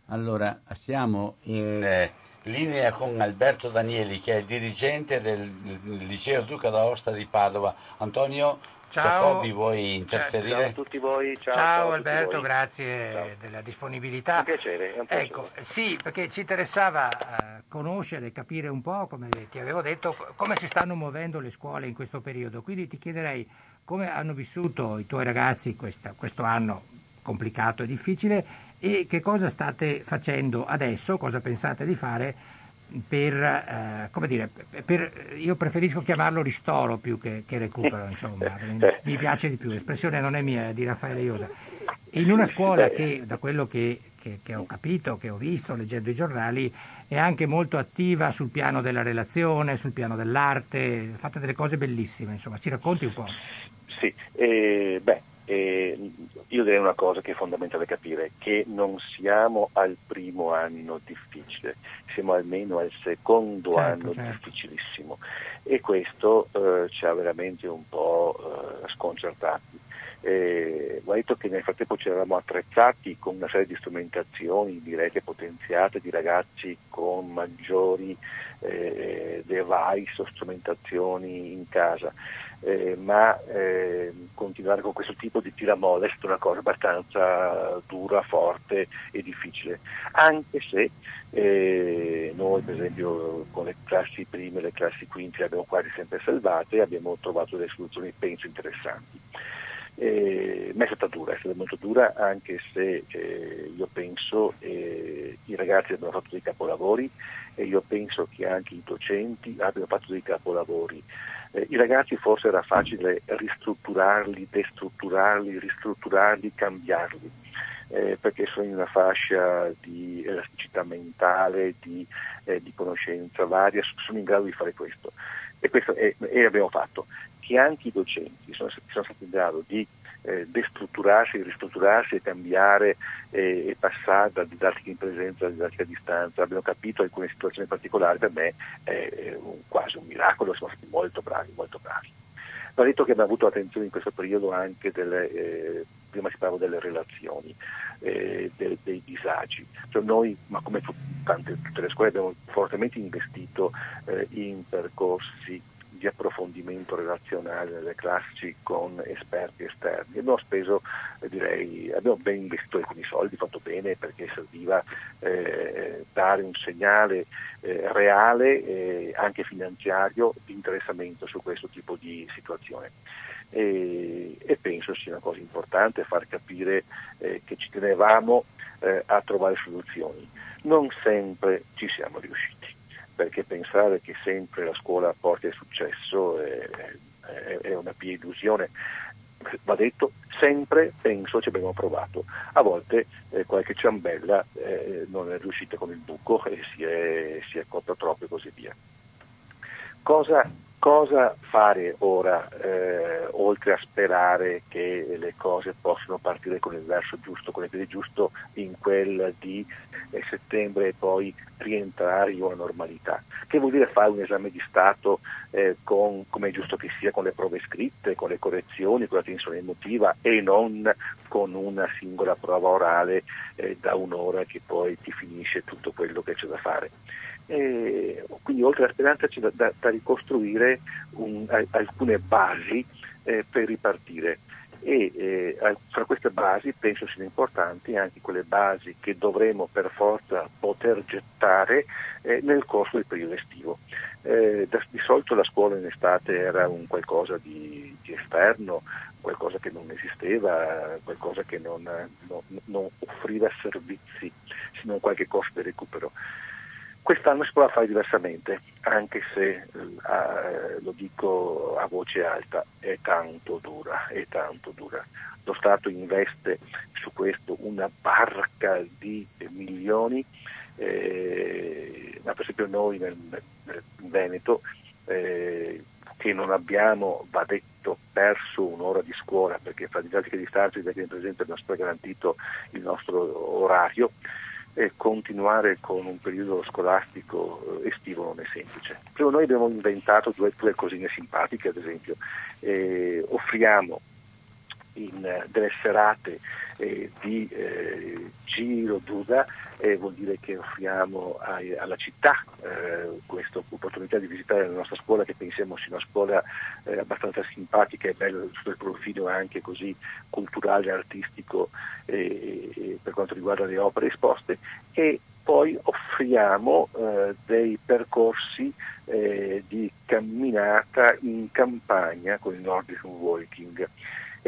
Allora, siamo in eh, linea con Alberto Danieli che è il dirigente del, liceo Duca d'Aosta di Padova. Antonio Ciao. Jacobi, vuoi interferire? Ciao a tutti voi. Ciao, ciao, ciao Alberto, grazie ciao. della disponibilità. Un piacere, un piacere. Ecco, sì, perché ci interessava uh, conoscere, capire un po', come ti avevo detto, come si stanno muovendo le scuole in questo periodo. Quindi ti chiederei come hanno vissuto i tuoi ragazzi questa, questo anno complicato e difficile e che cosa state facendo adesso, cosa pensate di fare per, eh, come dire, per, io preferisco chiamarlo ristoro più che, che recupero, insomma, mi piace di più, l'espressione non è mia, è di Raffaele Iosa. In una scuola che, da quello che, che, che ho capito, che ho visto leggendo i giornali, è anche molto attiva sul piano della relazione, sul piano dell'arte, fate delle cose bellissime, insomma, ci racconti un po'? Sì, eh, beh, eh, io direi una cosa che è fondamentale capire, che non siamo al primo anno difficile, siamo almeno al secondo Certo, anno certo. difficilissimo e questo eh, ci ha veramente un po' eh, sconcertati. Eh, va detto che nel frattempo ci eravamo attrezzati con una serie di strumentazioni, direi che potenziate, di ragazzi con maggiori eh, device o strumentazioni in casa, eh, ma eh, continuare con questo tipo di tiramolla è stata una cosa abbastanza dura, forte e difficile, anche se eh, noi per esempio con le classi prime le classi quinte le abbiamo quasi sempre salvate e abbiamo trovato delle soluzioni penso interessanti. Eh, ma è stata dura, è stata molto dura anche se eh, io penso eh, i ragazzi abbiano fatto dei capolavori e io penso che anche i docenti abbiano fatto dei capolavori. Eh, I ragazzi forse era facile ristrutturarli, destrutturarli, ristrutturarli, cambiarli, eh, perché sono in una fascia di elasticità mentale, di, eh, di conoscenza varia, sono in grado di fare questo. E questo è, e abbiamo fatto che anche i docenti sono, sono stati in grado di eh, destrutturarsi, ristrutturarsi e cambiare eh, e passare da didattica in presenza a didattica a distanza. Abbiamo capito alcune situazioni particolari, per me è un, quasi un miracolo, siamo stati molto bravi, molto bravi. Va detto che abbiamo avuto attenzione in questo periodo anche delle, eh, prima si parlava delle relazioni, eh, de, dei disagi. Cioè noi, ma come tante, tutte le scuole, abbiamo fortemente investito eh, in percorsi di approfondimento relazionale nelle classi con esperti esterni. Abbiamo speso, eh, direi, abbiamo ben investito alcuni soldi, fatto bene perché serviva eh, dare un segnale eh, reale, eh, anche finanziario, di interessamento su questo tipo di situazione. E, e penso sia una cosa importante far capire eh, che ci tenevamo eh, a trovare soluzioni. Non sempre ci siamo riusciti perché pensare che sempre la scuola porti al successo è, è, è una pia illusione. Va detto, sempre penso ci abbiamo provato. A volte eh, qualche ciambella eh, non è riuscita con il buco e si è, si è cotta troppo e così via. Cosa, cosa fare ora, eh, oltre a sperare che le cose possano partire con il verso giusto, con il piede giusto, in quel di eh, settembre e poi rientrare in una normalità? Che vuol dire fare un esame di Stato eh, con, come è giusto che sia, con le prove scritte, con le correzioni, con la tensione emotiva e non con una singola prova orale eh, da un'ora che poi ti finisce tutto quello che c'è da fare. E quindi oltre alla speranza c'è da, da, da ricostruire un, alcune basi eh, per ripartire e eh, fra queste basi penso siano importanti anche quelle basi che dovremo per forza poter gettare eh, nel corso del periodo estivo. Eh, da, di solito la scuola in estate era un qualcosa di, di esterno, qualcosa che non esisteva, qualcosa che non, non, non offriva servizi, se non qualche corso di recupero. Quest'anno si prova a fare diversamente, anche se eh, lo dico a voce alta, è tanto dura, è tanto dura. Lo Stato investe su questo una barca di milioni, eh, ma per esempio noi nel, nel Veneto, eh, che non abbiamo, va detto, perso un'ora di scuola, perché fra didattica di distanza e didattica in presenza abbiamo garantito il nostro orario, e continuare con un periodo scolastico estivo non è semplice. Però noi abbiamo inventato due, due cosine simpatiche, ad esempio, eh, offriamo in delle serate eh, di eh, giro Duda, eh, vuol dire che offriamo ai, alla città eh, questa opportunità di visitare la nostra scuola che pensiamo sia una scuola eh, abbastanza simpatica e bella il profilo anche così culturale, artistico eh, per quanto riguarda le opere esposte. E poi offriamo dei percorsi di camminata in campagna con il Nordic Walking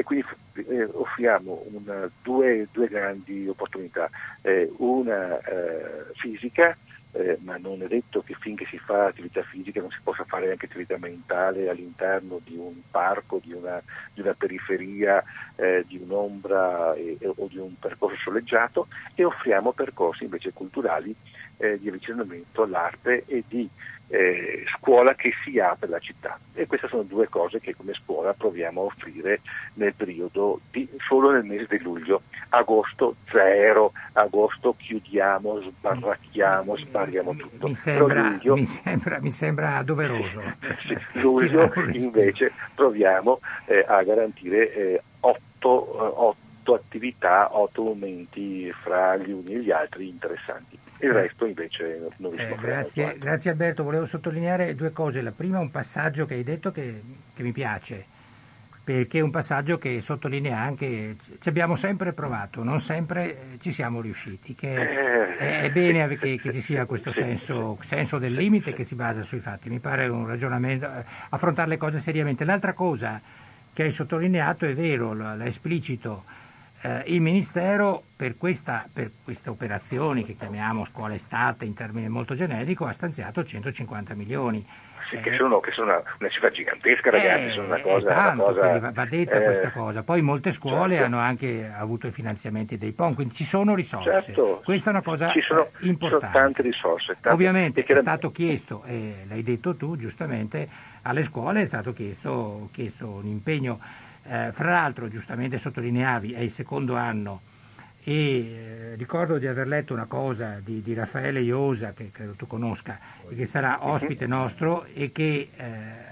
e quindi eh, offriamo una, due, due, grandi opportunità, eh, una eh, fisica, eh, ma non è detto che finché si fa attività fisica non si possa fare anche attività mentale all'interno di un parco, di una, di una periferia, eh, di un'ombra e, o di un percorso soleggiato. E offriamo percorsi invece culturali eh, di avvicinamento all'arte e di eh, scuola che si apre la città. E queste sono due cose che come scuola proviamo a offrire nel periodo di, solo nel mese di luglio. Agosto zero, agosto chiudiamo, sbarracchiamo, spariamo tutto. Mi sembra, luglio, mi sembra, mi sembra doveroso. luglio invece proviamo eh, a garantire eh, otto, otto attività, otto momenti fra gli uni e gli altri interessanti. Il resto invece non eh, grazie, grazie, Alberto, volevo sottolineare due cose. La prima è un passaggio che hai detto che, che, mi piace, perché è un passaggio che sottolinea anche, ci abbiamo sempre provato, non sempre eh, ci siamo riusciti, che eh, è, è, bene che, che, ci sia questo senso, senso, del limite che si basa sui fatti, mi pare un ragionamento, eh, affrontare le cose seriamente. L'altra cosa che hai sottolineato è vero, l'ha esplicito eh, il Ministero per, questa, per, queste operazioni che chiamiamo scuola estate in termini molto generico ha stanziato 150 milioni. Sì, eh, che sono, che sono una, una, cifra gigantesca ragazzi, eh, sono una cosa... Tanto, una cosa va, va detta eh, questa cosa. Poi molte scuole certo. hanno anche avuto i finanziamenti dei PON, quindi ci sono risorse. Certo. Questa è una cosa ci sono, importante. Ci sono tante risorse. Tante, Ovviamente è stato chiesto, e l'hai detto tu giustamente, alle scuole è stato chiesto, chiesto un impegno eh, fra l'altro, giustamente sottolineavi, è il secondo anno e eh, ricordo di aver letto una cosa di, di, Raffaele Iosa, che credo tu conosca, che sarà ospite nostro, e che eh,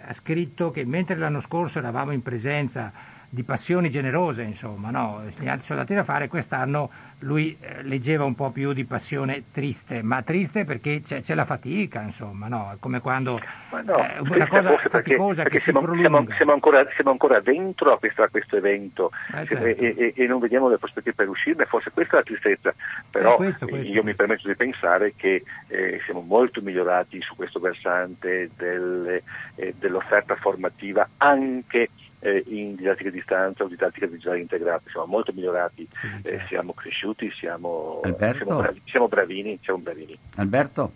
ha scritto che mentre l'anno scorso eravamo in presenza di passioni generose, insomma, no? gli altri soldati da fare, quest'anno lui eh, leggeva un po' più di passione triste, ma triste perché c'è, c'è la fatica, insomma, no? come quando no, eh, una cosa faticosa perché, perché siamo, siamo, siamo, ancora, siamo, ancora, dentro a questo, a questo evento eh, certo. e, e, e, non vediamo le prospettive per uscirne, forse questa è la tristezza, però questo, questo, io mi permetto di pensare che eh, siamo molto migliorati su questo versante del, eh, dell'offerta formativa anche eh, in didattica a distanza o didattica digitale integrata, siamo molto migliorati, sì, eh, certo. eh, siamo cresciuti, siamo, siamo, bravi, siamo, bravini, siamo bravini. Alberto?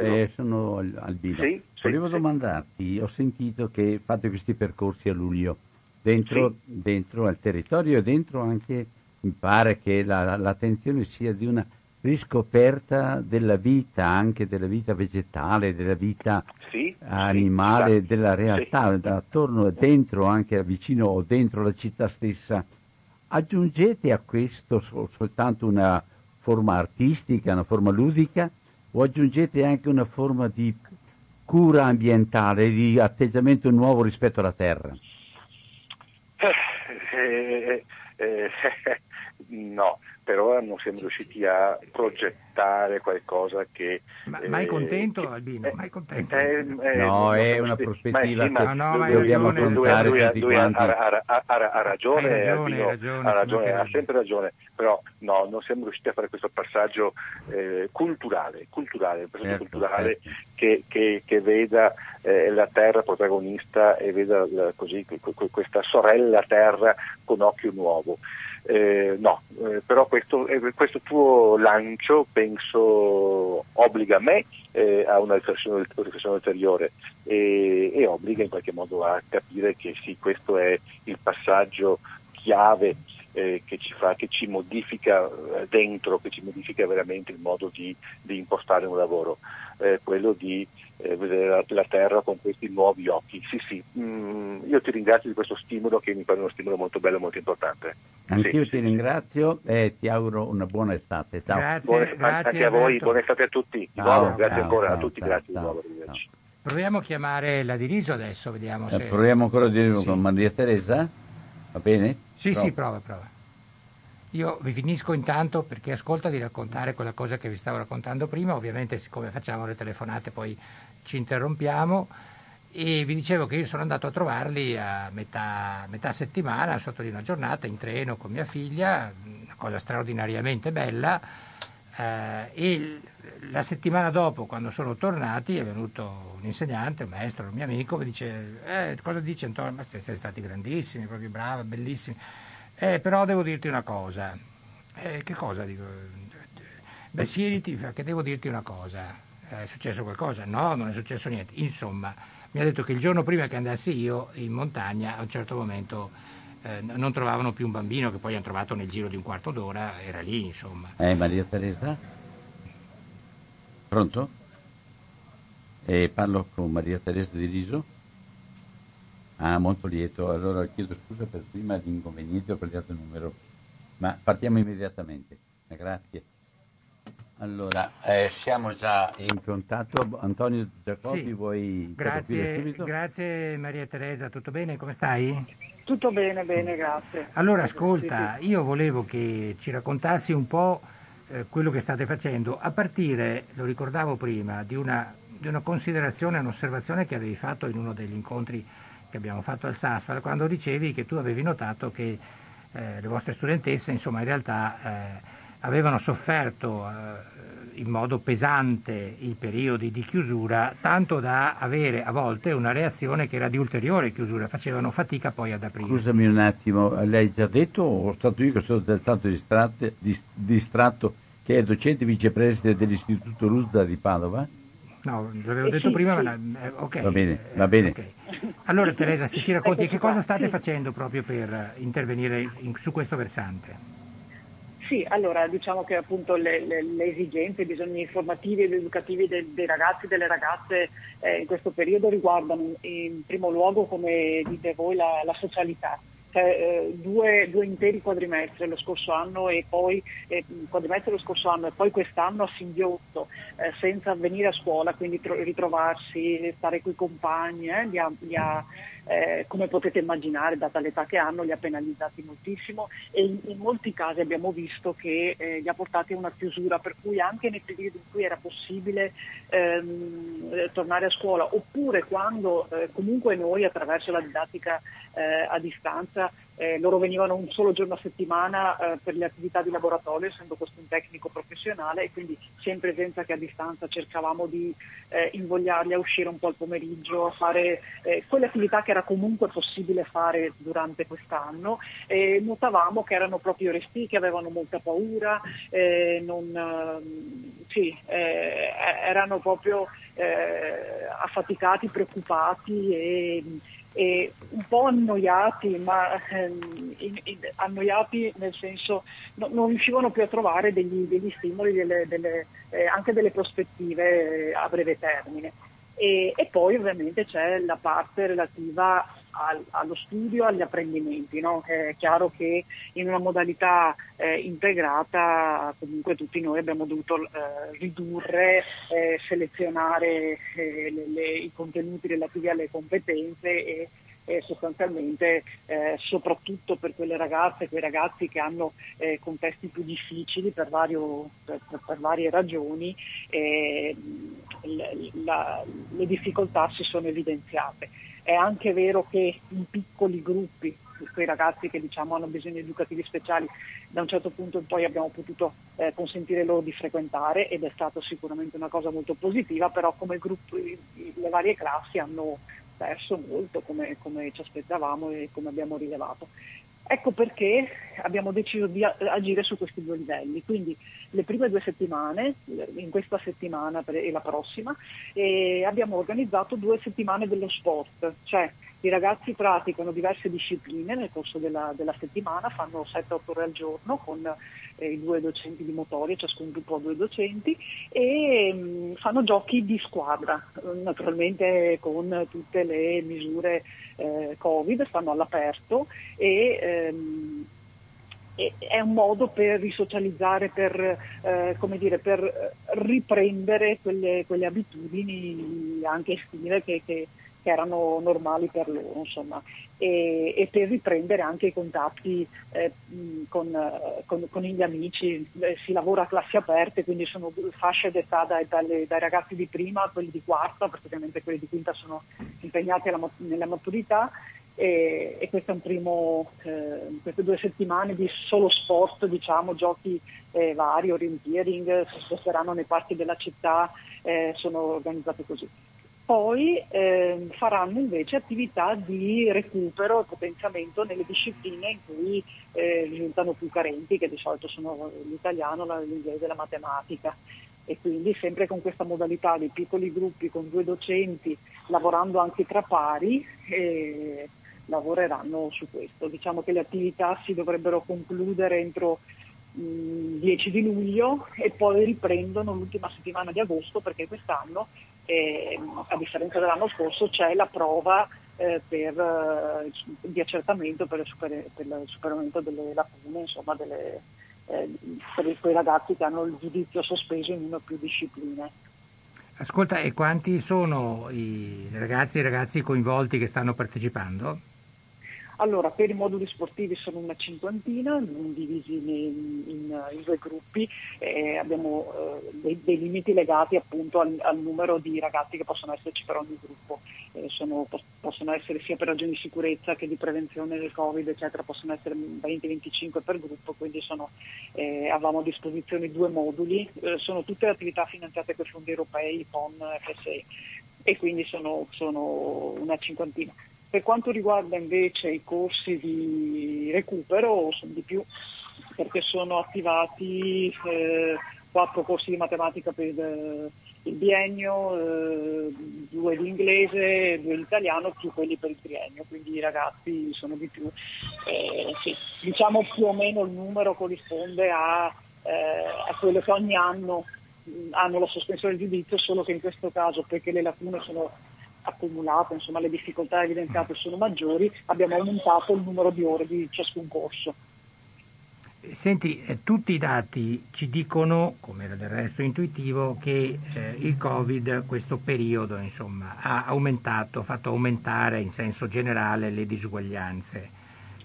Eh, sono Albino. Sì, Volevo sì, domandarti, ho sentito che fate questi percorsi a luglio, dentro, dentro al territorio e dentro anche, mi pare che la, l'attenzione sia di una riscoperta della vita, anche della vita vegetale, della vita sì, animale, sì, della realtà, sì. attorno e dentro, anche vicino o dentro la città stessa. Aggiungete a questo soltanto una forma artistica, una forma ludica, o aggiungete anche una forma di cura ambientale, di atteggiamento nuovo rispetto alla terra? Eh, eh, eh, no, per ora non siamo riusciti a progettare qualcosa che... Ma, eh, mai contento che, Albino? Eh, mai contento? Eh, eh no, è una prospettiva sì, che no, no, dobbiamo affrontare lui, tutti lui quanti. Ha, ha, ha, ha ragione, ragione, Albino, ragione, ha, ragione ha sempre ragione, però no, non siamo riusciti a fare questo passaggio eh, culturale, culturale, un passaggio certo, culturale certo. Che, che, che, veda eh, la terra protagonista e veda così, questa sorella terra con occhio nuovo. Eh, no, eh, però questo, eh, questo, tuo lancio penso obbliga me eh, a una riflessione, riflessione ulteriore e, e, obbliga in qualche modo a capire che sì, questo è il passaggio chiave eh, che, ci fa, che ci modifica eh, dentro, che ci modifica veramente il modo di, di impostare un lavoro, quello di eh, vedere la, la, terra con questi nuovi occhi. Sì, sì, mm, io ti ringrazio di questo stimolo che mi pare uno stimolo molto bello e molto importante. Anch'io sì, ti sì, ringrazio sì. e ti auguro una buona estate. Ciao. Grazie, buona, grazie anche a voi, buona estate a tutti. Di nuovo, grazie ciao, ancora ciao, a tutti, grazie di nuovo. Proviamo a chiamare la Diriso adesso, vediamo eh, se... Eh, proviamo ancora a dire con Maria Teresa, va bene? Sì, prova. sì, prova, prova. Io vi finisco intanto perché ascolta di raccontare quella cosa che vi stavo raccontando prima, ovviamente siccome facciamo le telefonate poi ci interrompiamo e vi dicevo che io sono andato a trovarli a metà, metà settimana, sotto di una giornata, in treno con mia figlia, una cosa straordinariamente bella, eh, e la settimana dopo, quando sono tornati, è venuto un insegnante, un maestro, un mio amico, mi dice, eh, cosa dice Antonio? Ma siete stati grandissimi, proprio bravi, bellissimi. Eh, però devo dirti una cosa. Eh, che cosa dico? Beh, siediti, che devo dirti una cosa è successo qualcosa? No, non è successo niente. Insomma, mi ha detto che il giorno prima che andassi io in montagna, a un certo momento eh, non trovavano più un bambino che poi hanno trovato nel giro di un quarto d'ora, era lì, insomma. Eh, Maria Teresa? Pronto? e parlo con Maria Teresa Di Riso. Ah, molto lieto. Allora chiedo scusa per prima l'inconveniente, ho sbagliato il numero, ma partiamo immediatamente. Grazie. Allora, eh, siamo già in contatto. Antonio Giacobbi, Sì. vuoi Grazie, subito? grazie Maria Teresa, tutto bene? Come stai? Tutto bene, bene, grazie. Allora Sì, ascolta, sì. io volevo che ci raccontassi un po' eh, quello che state facendo, a partire, lo ricordavo prima, di una, di una considerazione, un'osservazione che avevi fatto in uno degli incontri che abbiamo fatto al SASFAL, quando dicevi che tu avevi notato che eh, le vostre studentesse, insomma, in realtà eh, avevano sofferto eh, in modo pesante i periodi di chiusura, tanto da avere a volte una reazione che era di ulteriore chiusura, facevano fatica poi ad aprire. Scusami un attimo, l'hai già detto o stato io che sono del tanto distratto, dis- distratto che è docente vicepresidente dell'Istituto Ruzza di Padova? No, l'avevo Eh detto sì, prima, sì. ma eh, ok. Va bene, va bene. ok. Allora Teresa, se ci racconti che cosa state sì. facendo proprio per intervenire in- su questo versante? Sì, allora diciamo che appunto le, le- le esigenze, i bisogni informativi ed educativi dei, dei ragazzi e delle ragazze eh, in questo periodo riguardano in primo luogo, come dite voi, la, la socialità. Cioè, eh, due, due interi quadrimestri lo scorso anno e poi eh, quadrimestre lo scorso anno e poi quest'anno a singhiozzo eh, senza venire a scuola, quindi tro- ritrovarsi, stare con i compagni, eh, li ha, li ha, eh, come potete immaginare, data l'età che hanno, li ha penalizzati moltissimo e in, in molti casi abbiamo visto che eh, li ha portati a una chiusura, per cui anche nei periodi in cui era possibile ehm, eh, tornare a scuola, oppure quando eh, comunque noi attraverso la didattica eh, a distanza eh, loro venivano un solo giorno a settimana eh, per le attività di laboratorio, essendo questo un tecnico professionale, e quindi sia in presenza che a distanza cercavamo di eh, invogliarli a uscire un po' al pomeriggio, a fare eh, quelle attività che era comunque possibile fare durante quest'anno. E notavamo che erano proprio resti, che avevano molta paura, eh, non, ehm, sì, eh, erano proprio affaticati, preoccupati e e un po' annoiati, ma ehm, in- in- annoiati nel senso no- non riuscivano più a trovare degli, degli stimoli, delle- delle, eh, anche delle prospettive eh, a breve termine. E, e poi ovviamente c'è la parte relativa al- allo studio, agli apprendimenti. no? È chiaro che in una modalità eh, integrata comunque tutti noi abbiamo dovuto eh, ridurre, eh, selezionare eh, le- le- i contenuti relativi alle competenze e, e sostanzialmente eh, soprattutto per quelle ragazze e quei ragazzi che hanno eh, contesti più difficili per, vario- per- per- varie ragioni eh, la- le difficoltà si sono evidenziate. È anche vero che in piccoli gruppi, quei ragazzi che diciamo hanno bisogni educativi speciali, da un certo punto in poi abbiamo potuto eh, consentire loro di frequentare ed è stata sicuramente una cosa molto positiva, però come gruppo le varie classi hanno perso molto come, come ci aspettavamo e come abbiamo rilevato. Ecco perché abbiamo deciso di agire su questi due livelli, quindi le prime due settimane, in questa settimana e la prossima, e abbiamo organizzato due settimane dello sport, cioè i ragazzi praticano diverse discipline nel corso della, della settimana, fanno 7-8 ore al giorno con eh, i due docenti di motoria, ciascun gruppo ha due docenti, e mh, fanno giochi di squadra, naturalmente con tutte le misure eh, Covid, stanno all'aperto e ehm, è un modo per risocializzare, per, eh, dire, per riprendere quelle, quelle abitudini anche estive che, che- che erano normali per loro, insomma, e, e per riprendere anche i contatti eh, con, con- con gli amici. Eh, si lavora a classi aperte, quindi sono fasce d'età dai, dalle- dai ragazzi di prima quelli di quarta, praticamente quelli di quinta sono impegnati alla nella maturità e, e questo è un primo, eh, queste due settimane di solo sport, diciamo, giochi eh, vari, orienteering, si sposteranno nei parchi della città, eh, sono organizzate così. Poi ehm, faranno invece attività di recupero e potenziamento nelle discipline in cui eh, risultano più carenti, che di solito sono l'italiano, l'inglese e la matematica. E quindi sempre con questa modalità di piccoli gruppi con due docenti, lavorando anche tra pari, eh, lavoreranno su questo. Diciamo che le attività si dovrebbero concludere entro mh, 10 di luglio e poi riprendono l'ultima settimana di agosto perché quest'anno eh, a differenza dell'anno scorso c'è la prova eh, per, eh, di accertamento per il, super, per il, superamento delle lacune, insomma, delle, eh, per quei ragazzi che hanno il giudizio sospeso in una o più discipline. Ascolta, e quanti sono i ragazzi e ragazzi coinvolti che stanno partecipando? Allora, per i moduli sportivi sono una cinquantina, divisi in, in, in due gruppi, eh, abbiamo eh, dei, dei, limiti legati appunto al, al, numero di ragazzi che possono esserci per ogni gruppo. Eh, sono, possono essere sia per ragioni di sicurezza che di prevenzione del Covid, eccetera, possono essere 20-25 per gruppo, quindi sono, eh, avevamo a disposizione due moduli, eh, sono tutte attività finanziate con fondi europei, PON, FSE e quindi sono, sono una cinquantina. Per quanto riguarda invece i corsi di recupero sono di più perché sono attivati eh, quattro corsi di matematica per il, il biennio, eh, due di inglese, due di italiano, più quelli per il triennio, quindi i ragazzi sono di più. Eh, sì, diciamo più o meno il numero corrisponde a, eh, a quello che ogni anno hanno la sospensione del giudizio, solo che in questo caso perché le lacune sono accumulato, insomma le difficoltà evidenziate sono maggiori, abbiamo aumentato il numero di ore di ciascun corso. Senti, eh, tutti i dati ci dicono, come era del resto intuitivo, che eh, il Covid questo periodo insomma, ha aumentato, fatto aumentare in senso generale le disuguaglianze.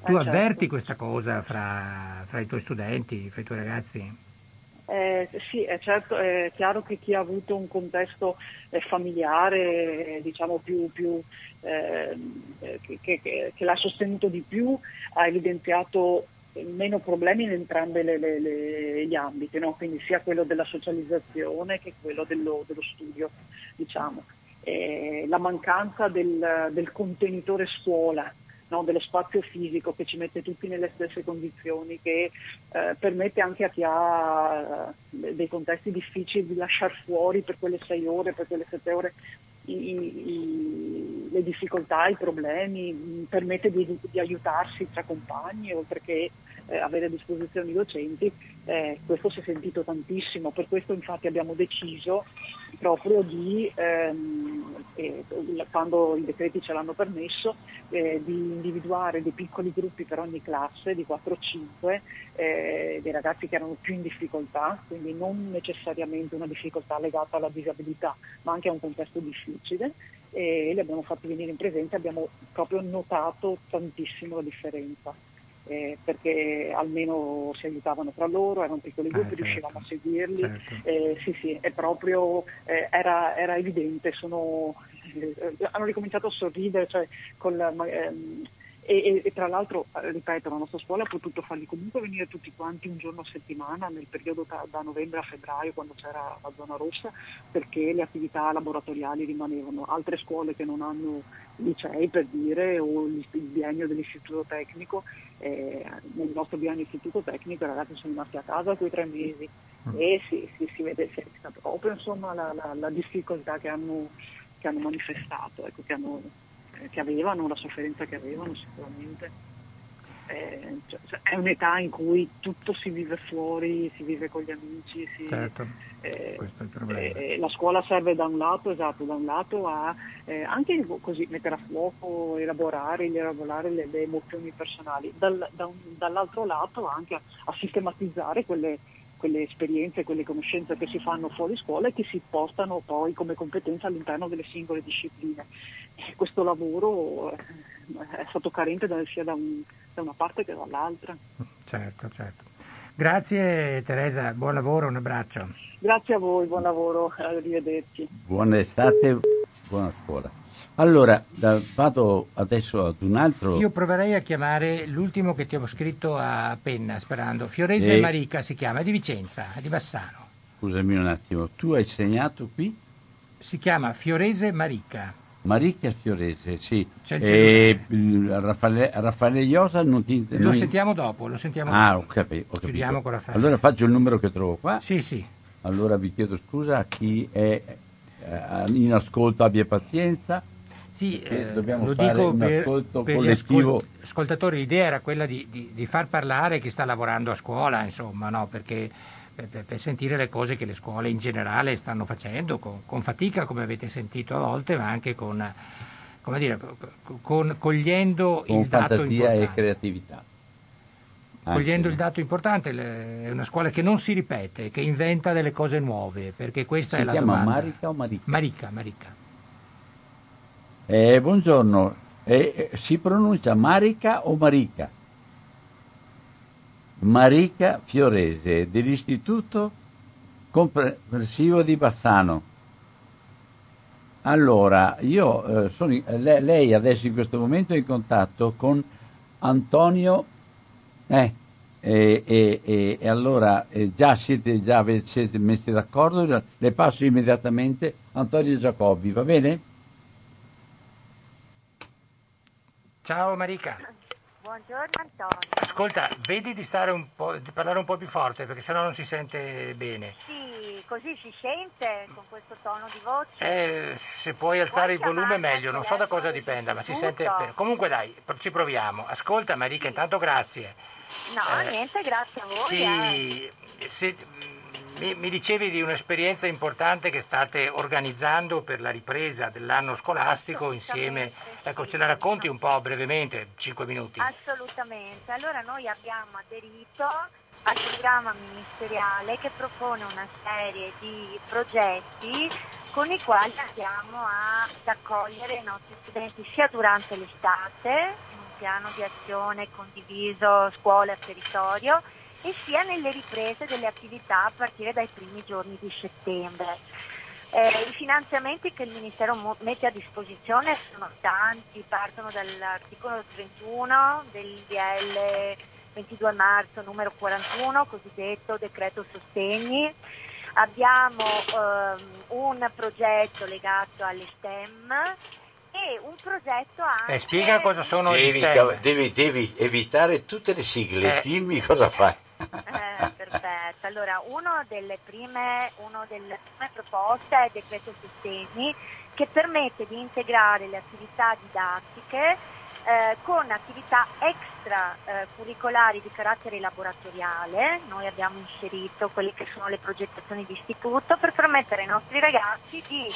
Tu eh, certo. avverti questa cosa fra, fra i tuoi studenti, fra i tuoi ragazzi? Eh, sì, è, certo, è chiaro che chi ha avuto un contesto eh, familiare, diciamo più, più ehm, eh, che, che, che, l'ha sostenuto di più, ha evidenziato meno problemi in entrambi gli ambiti, no? quindi sia quello della socializzazione che quello dello, dello studio. Diciamo. Eh, la mancanza del, del contenitore scuola no, dello spazio fisico che ci mette tutti nelle stesse condizioni, che eh, permette anche a chi ha eh, dei contesti difficili di lasciare fuori per quelle sei ore, per quelle sette ore i, i, le difficoltà, i problemi, permette di, di aiutarsi tra compagni oltre che eh, avere a disposizione i docenti, eh, questo si è sentito tantissimo, per questo infatti abbiamo deciso proprio di, ehm, eh, quando i decreti ce l'hanno permesso, eh, di individuare dei piccoli gruppi per ogni classe di 4-5, eh, dei ragazzi che erano più in difficoltà, quindi non necessariamente una difficoltà legata alla disabilità, ma anche a un contesto difficile e li abbiamo fatti venire in presenza abbiamo proprio notato tantissimo la differenza eh, perché almeno si aiutavano tra loro, erano piccoli gruppi, eh, certo. riuscivamo a seguirli, certo. eh, sì sì, è proprio, eh, era, era, evidente, sono, eh, hanno ricominciato a sorridere, cioè, con la, ehm, e, e, e, tra l'altro, eh, ripeto, la nostra scuola ha potuto farli comunque venire tutti quanti un giorno a settimana nel periodo da, da, novembre a febbraio quando c'era la zona rossa perché le attività laboratoriali rimanevano. Altre scuole che non hanno licei per dire o il biennio dell'istituto tecnico, eh, nel nostro biennio istituto tecnico i ragazzi sono rimasti a casa quei tre mesi mm. e si, si, si vede si proprio insomma, la, la, la, difficoltà che hanno, che hanno manifestato, ecco, che hanno che avevano, la sofferenza che avevano sicuramente. Eh, cioè, è un'età in cui tutto si vive fuori, si vive con gli amici. Si, certo, eh, questo è il problema. Eh, la scuola serve da un lato, esatto, da un lato a eh, anche così mettere a fuoco, elaborare, elaborare le, le emozioni personali, Dal, da un, dall'altro lato anche a, a sistematizzare quelle, quelle esperienze, quelle conoscenze che si fanno fuori scuola e che si portano poi come competenza all'interno delle singole discipline questo lavoro eh, è stato carente sia da, un, da una parte che dall'altra. Certo, certo. Grazie Teresa, buon lavoro, un abbraccio. Grazie a voi, buon lavoro, arrivederci. Buona estate, buona scuola. Allora, da, vado adesso ad un altro. Io proverei a chiamare l'ultimo che ti ho scritto a penna, sperando. Fiorese e... Marica si chiama, è di Vicenza, è di Bassano. Scusami un attimo, tu hai segnato qui? Si chiama Fiorese Marica. Maricchia Fiorese, sì. E Raffaele, Raffaele Iosa non ti... Lo non... sentiamo dopo, lo sentiamo ah, dopo. ho capito, ho capito. con Raffaele. Allora faccio il numero che trovo qua. Sì, sì. Allora vi chiedo scusa a chi è eh, in ascolto abbia pazienza. Sì, eh, dobbiamo lo fare dico un per, ascolto per collettivo. Gli ascoltatori, l'idea era quella di, di, di, far parlare chi sta lavorando a scuola, insomma, no? perché per, per, sentire le cose che le scuole in generale stanno facendo, con, con fatica come avete sentito a volte, ma anche con, dire, con cogliendo con il dato importante. e creatività. Cogliendo il dato importante, è una scuola che non si ripete, che inventa delle cose nuove, perché questa si è la chiama domanda. Marica o Marica? Marica, Marica. Eh, buongiorno, eh, si pronuncia Marica o Marica? Marica Fiorese dell'Istituto Comprensivo di Bassano. Allora, io eh, sono, lei, lei adesso in questo momento è in contatto con Antonio eh, e, e, e, allora eh, già siete, già siete messi d'accordo, le passo immediatamente Antonio Giacobbi, va bene? Ciao Marica. Buongiorno Antonio. Ascolta, vedi di, un di, parlare un po' più forte perché sennò non si sente bene. Sì, così si sente con questo tono di voce. Eh, se puoi alzare puoi il volume meglio, non so da cosa dipenda, ma si sente. Comunque dai, ci proviamo. Ascolta Marica, intanto grazie. No, eh, niente, grazie a voi. Sì, eh. se, mi, dicevi di un'esperienza importante che state organizzando per la ripresa dell'anno scolastico insieme, ecco ce la racconti un po' brevemente, 5 minuti. Assolutamente, allora noi abbiamo aderito al programma ministeriale che propone una serie di progetti con i quali andiamo ad accogliere i nostri studenti sia durante l'estate piano di azione condiviso scuola-territorio e sia nelle riprese delle attività a partire dai primi giorni di settembre. Eh, I finanziamenti che il Ministero mette a disposizione sono tanti, partono dall'articolo 31 del DL 22 marzo numero 41, cosiddetto decreto sostegni. Abbiamo ehm, un progetto legato alle STEM e un progetto anche... Eh, spiega cosa sono devi, gli STEM. Devi, devi, evitare tutte le sigle, eh. dimmi cosa fai. Eh, perfetto, allora delle, prime, uno delle prime proposte è il decreto sostegni che permette di integrare le attività didattiche eh, con attività extra eh, di carattere laboratoriale, noi abbiamo inserito quelle che sono le progettazioni di istituto per permettere ai nostri ragazzi di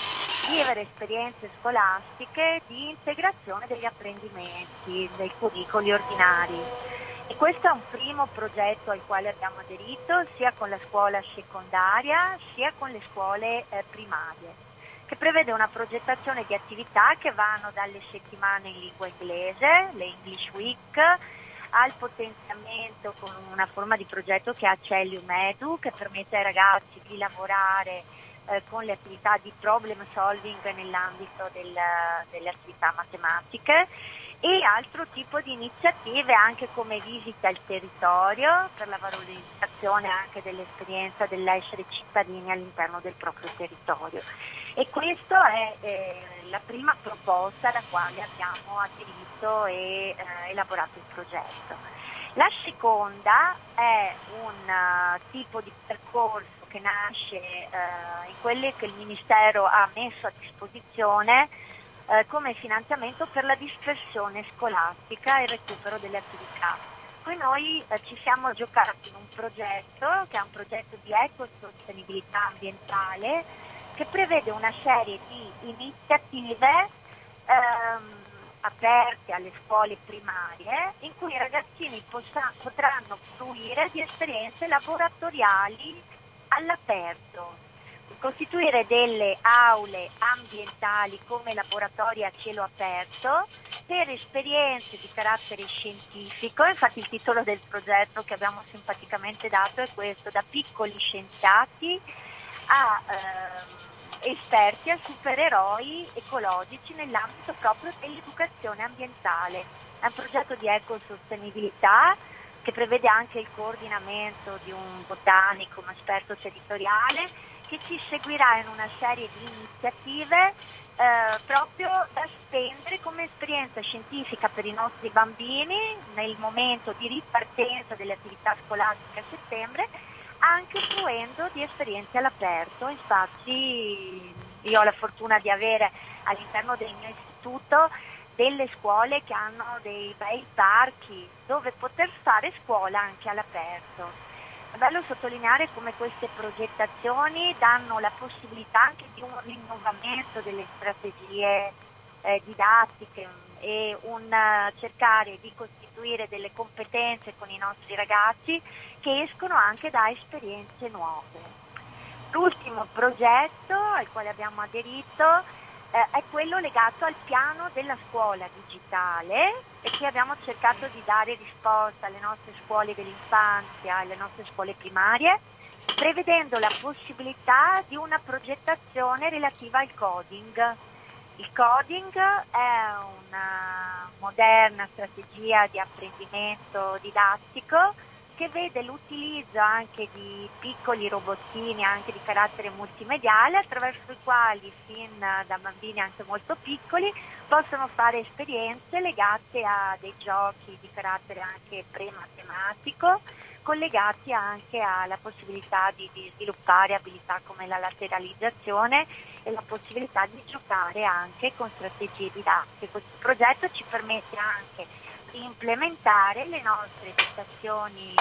vivere esperienze scolastiche di integrazione degli apprendimenti, dei curricoli ordinari. E questo è un primo progetto al quale abbiamo aderito sia con la scuola secondaria sia con le scuole eh, primarie che prevede una progettazione di attività che vanno dalle settimane in lingua inglese, le English Week, al potenziamento con una forma di progetto che ha Cellium Edu, che permette ai ragazzi di lavorare eh, con le attività di problem solving nell'ambito del, delle attività matematiche e altro tipo di iniziative anche come visita al territorio per la valorizzazione anche dell'esperienza dell'essere cittadini all'interno del proprio territorio. E questa è eh, la prima proposta alla quale abbiamo aderito e eh, elaborato il progetto. La seconda è un uh, tipo di percorso che nasce uh, in quelle che il Ministero ha messo a disposizione uh, come finanziamento per la dispersione scolastica e il recupero delle attività. Qui noi ci siamo giocati in un progetto che è un progetto di ecosostenibilità ambientale che prevede una serie di iniziative ehm, aperte alle scuole primarie in cui i ragazzini possa, potranno fruire di esperienze laboratoriali all'aperto, costituire delle aule ambientali come laboratori a cielo aperto per esperienze di carattere scientifico, infatti il titolo del progetto che abbiamo simpaticamente dato è questo, da piccoli scienziati a ehm, esperti a supereroi ecologici nell'ambito proprio dell'educazione ambientale. È un progetto di ecosostenibilità che prevede anche il coordinamento di un botanico, un esperto territoriale che ci seguirà in una serie di iniziative eh, proprio da spendere come esperienza scientifica per i nostri bambini nel momento di ripartenza delle attività scolastiche a settembre anche fruendo di esperienze all'aperto. Infatti io ho la fortuna di avere all'interno del mio istituto delle scuole che hanno dei bei parchi dove poter fare scuola anche all'aperto. È bello sottolineare come queste progettazioni danno la possibilità anche di un rinnovamento delle strategie eh, didattiche e un uh, cercare di costituire delle competenze con i nostri ragazzi che escono anche da esperienze nuove. L'ultimo progetto al quale abbiamo aderito eh, è quello legato al piano della scuola digitale e che abbiamo cercato di dare risposta alle nostre scuole dell'infanzia, alle nostre scuole primarie, prevedendo la possibilità di una progettazione relativa al coding. Il coding è una moderna strategia di apprendimento didattico che vede l'utilizzo anche di piccoli robottini anche di carattere multimediale attraverso i quali fin da bambini anche molto piccoli possono fare esperienze legate a dei giochi di carattere anche pre-matematico collegati anche alla possibilità di, di sviluppare abilità come la lateralizzazione e la possibilità di giocare anche con strategie didattiche. Questo progetto ci permette anche implementare le nostre prestazioni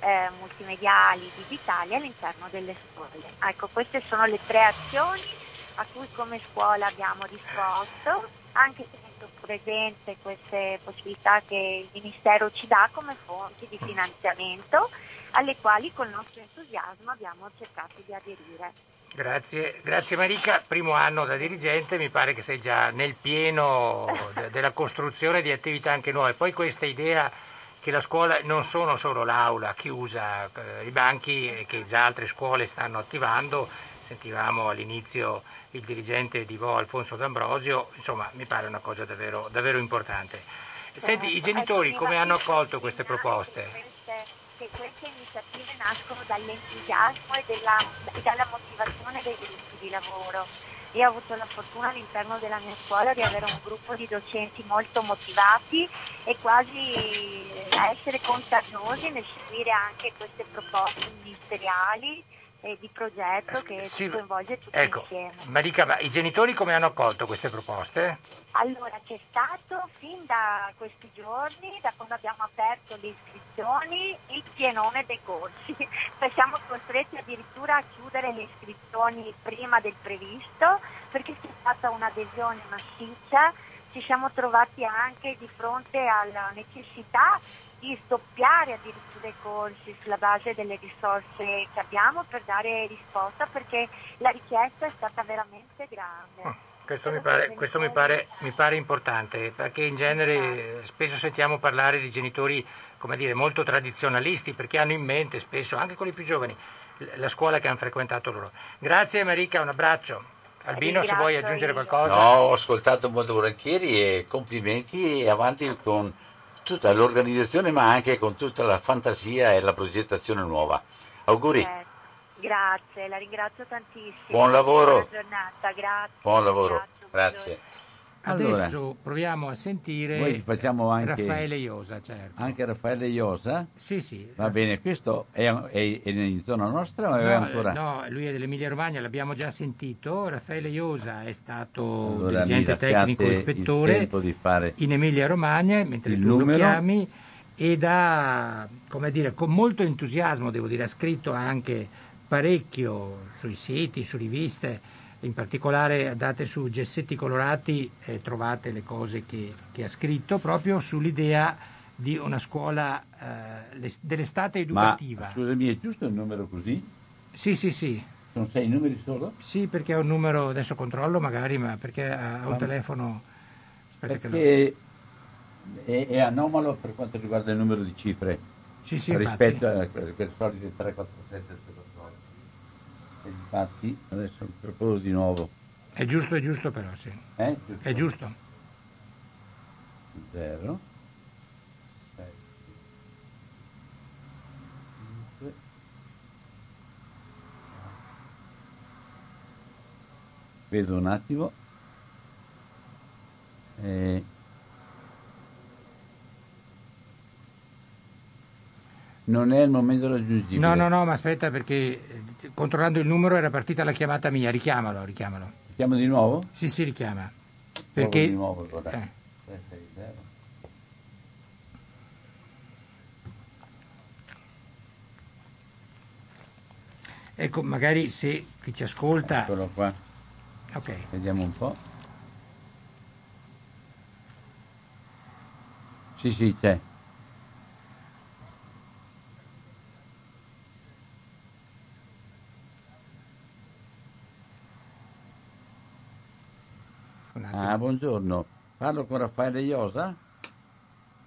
eh, multimediali digitali all'interno delle scuole. Ecco, queste sono le tre azioni a cui come scuola abbiamo disposto, anche tenendo presente queste possibilità che il Ministero ci dà come fonti di finanziamento, alle quali con il nostro entusiasmo abbiamo cercato di aderire. Grazie, grazie Marica. Primo anno da dirigente, mi pare che sei già nel pieno de- della costruzione di attività anche nuove. Poi questa idea che la scuola non sono solo l'aula chiusa, eh, i banchi che già altre scuole stanno attivando, sentivamo all'inizio il dirigente di Vo Alfonso D'Ambrosio, insomma mi pare una cosa davvero, davvero importante. Senti, i genitori come hanno accolto queste proposte? Iniziative nascono dall'entusiasmo e, della, e dalla motivazione dei gruppi di lavoro. Io ho avuto la fortuna all'interno della mia scuola di avere un gruppo di docenti molto motivati e quasi essere contagiosi nel seguire anche queste proposte ministeriali e di progetto che sì, coinvolge tutti ecco, insieme. Marica, ma i genitori come hanno accolto queste proposte? Allora, c'è stato fin da questi giorni, da quando abbiamo aperto le iscrizioni, il pienone dei corsi. Siamo costretti addirittura a chiudere le iscrizioni prima del previsto perché c'è stata un'adesione massiccia. Ci siamo trovati anche di fronte alla necessità di stoppiare addirittura i corsi sulla base delle risorse che abbiamo per dare risposta perché la richiesta è stata veramente grande. Oh, questo, mi pare, questo mi, pare, mi pare, importante perché in genere spesso sentiamo parlare di genitori come dire, molto tradizionalisti perché hanno in mente spesso, anche con i più giovani, la scuola che hanno frequentato loro. Grazie Marica, un abbraccio. Albino, se vuoi aggiungere qualcosa. No, ho ascoltato molto volentieri e complimenti e avanti con tutta l'organizzazione ma anche con tutta la fantasia e la progettazione nuova. Auguri. Eh, grazie, la ringrazio tantissimo. Buon lavoro. Buona giornata, grazie. Buon lavoro, grazie. Allora, Adesso proviamo a sentire anche, Raffaele Iosa, certo. Anche Raffaele Iosa? Sì, sì. Va bene, questo è, è, è in zona nostra o è no, ancora? No, lui è dell'Emilia Romagna, l'abbiamo già sentito. Raffaele Iosa è stato allora, dirigente tecnico ispettore in Emilia Romagna, mentre tu numero. lo chiami, ed ha, come dire, con molto entusiasmo, devo dire, ha scritto anche parecchio sui siti, su riviste in particolare andate su Gessetti Colorati e eh, trovate le cose che, che, ha scritto proprio sull'idea di una scuola eh, dell'estate educativa. Ma scusami, è giusto il numero così? Sì, sì, sì. Sono sei numeri solo? Sì, perché è un numero, adesso controllo magari, ma perché ha un telefono... Aspetta perché lo... è, è, anomalo per quanto riguarda il numero di cifre sì, sì, rispetto a quelle solite 3, 4, 7, e infatti adesso proprio di nuovo. È giusto, è giusto però, sì. Eh? Giusto. È giusto. 0 Vedo un attimo. Eh, non è il momento raggiungibile. No, no, no, ma aspetta perché eh, controllando il numero era partita la chiamata mia, richiamalo, richiamalo. Chiamo di nuovo? Sì, sì, richiama. Perché... di nuovo, allora. Eh. Ecco, magari se chi ci ascolta... Eccolo qua. Ok. Vediamo un po'. Sì, sì, c'è. Un attimo. Ah, buongiorno. Parlo con Raffaele Iosa.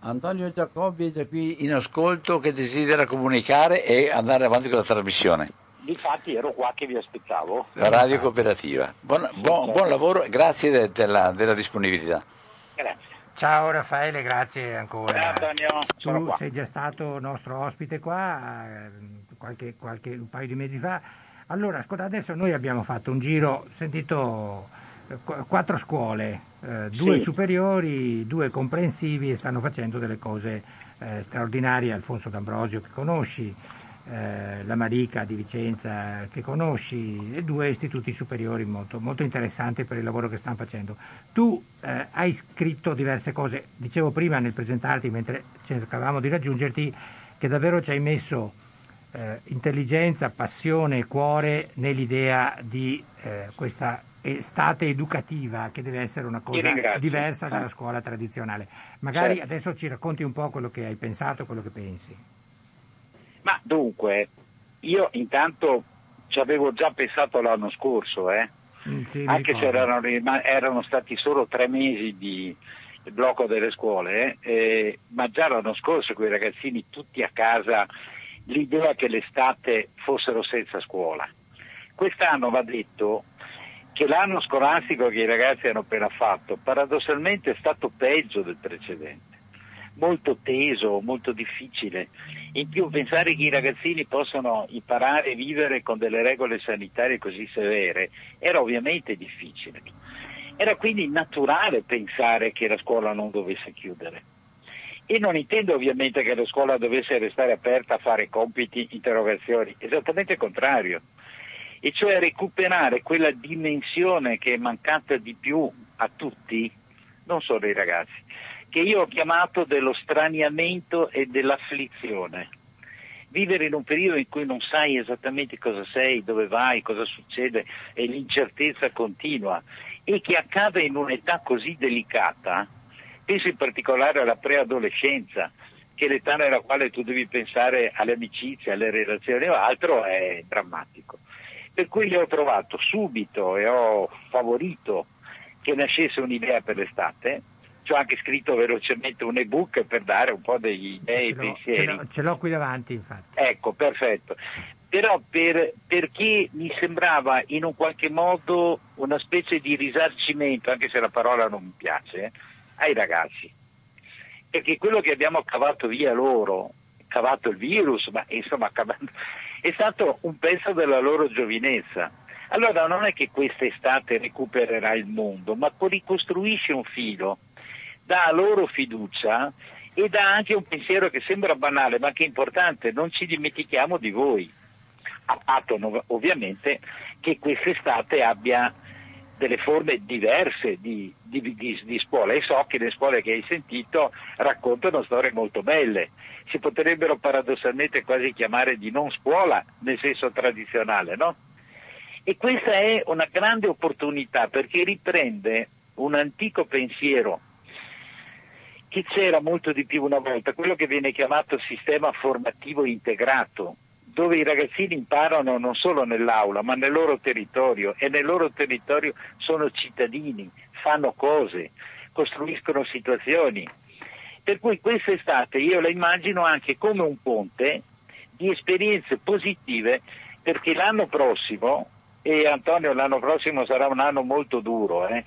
Antonio Giacobbi è già qui in ascolto che desidera comunicare e andare avanti con la trasmissione. Difatti ero qua che vi aspettavo. La radio cooperativa. Buon, buon- buon lavoro e grazie de- della, della disponibilità. Grazie. Ciao Raffaele, grazie ancora. Ciao Antonio, sono Tu qua. sei già stato nostro ospite qua eh, qualche, qualche- un paio di mesi fa. Allora, ascolta, adesso noi abbiamo fatto un giro, sentito quattro scuole, eh, due Sì. superiori, due comprensivi e stanno facendo delle cose eh, straordinarie. Alfonso D'Ambrosio che conosci, eh, la Marica di Vicenza che conosci e due istituti superiori molto, molto interessanti per il lavoro che stanno facendo. Tu eh, hai scritto diverse cose, dicevo prima nel presentarti mentre cercavamo di raggiungerti che davvero ci hai messo eh, intelligenza, passione e cuore nell'idea di eh, questa estate educativa che deve essere una cosa diversa dalla Eh. scuola tradizionale. Magari Certo. adesso ci racconti un po' quello che hai pensato, quello che pensi. Ma dunque, io intanto ci avevo già pensato l'anno scorso, eh, Mm, sì, anche se erano, erano stati solo tre mesi di blocco delle scuole, eh, ma già l'anno scorso quei ragazzini tutti a casa, l'idea che l'estate fossero senza scuola. Quest'anno va detto che l'anno scolastico che i ragazzi hanno appena fatto paradossalmente è stato peggio del precedente molto teso, molto difficile. In più pensare che i ragazzini possano imparare a vivere con delle regole sanitarie così severe era ovviamente difficile. Era quindi naturale pensare che la scuola non dovesse chiudere. E non intendo ovviamente che la scuola dovesse restare aperta a fare compiti, interrogazioni, esattamente il contrario. E cioè recuperare quella dimensione che è mancata di più a tutti, non solo ai ragazzi, che io ho chiamato dello straniamento e dell'afflizione. Vivere in un periodo in cui non sai esattamente cosa sei, dove vai, cosa succede e l'incertezza continua e che accade in un'età così delicata, penso in particolare alla preadolescenza, che è l'età nella quale tu devi pensare alle amicizie, alle relazioni o altro, è drammatico. Per cui io ho trovato subito e ho favorito che nascesse un'idea per l'estate, ci ho anche scritto velocemente un ebook per dare un po' degli idee e pensieri. ce l'ho- ce l'ho qui davanti, infatti. Ecco, perfetto. Però per- perché mi sembrava in un qualche modo una specie di risarcimento, anche se la parola non mi piace, eh, ai ragazzi. Perché quello che abbiamo cavato via loro, cavato il virus, ma insomma cavando- è stato un pezzo della loro giovinezza. Allora non è che quest'estate recupererà il mondo, ma ricostruisce un filo, dà loro fiducia e dà anche un pensiero che sembra banale ma che è importante, non ci dimentichiamo di voi. A patto ovviamente che quest'estate abbia delle forme diverse di, di- di- di scuola e so che le scuole che hai sentito raccontano storie molto belle. Si potrebbero paradossalmente quasi chiamare di non scuola nel senso tradizionale, no? E questa è una grande opportunità perché riprende un antico pensiero che c'era molto di più una volta, quello che viene chiamato sistema formativo integrato, dove i ragazzini imparano non solo nell'aula, ma nel loro territorio e nel loro territorio sono cittadini, fanno cose, costruiscono situazioni. Per cui quest'estate io la immagino anche come un ponte di esperienze positive perché l'anno prossimo, e Antonio l'anno prossimo sarà un anno molto duro, eh?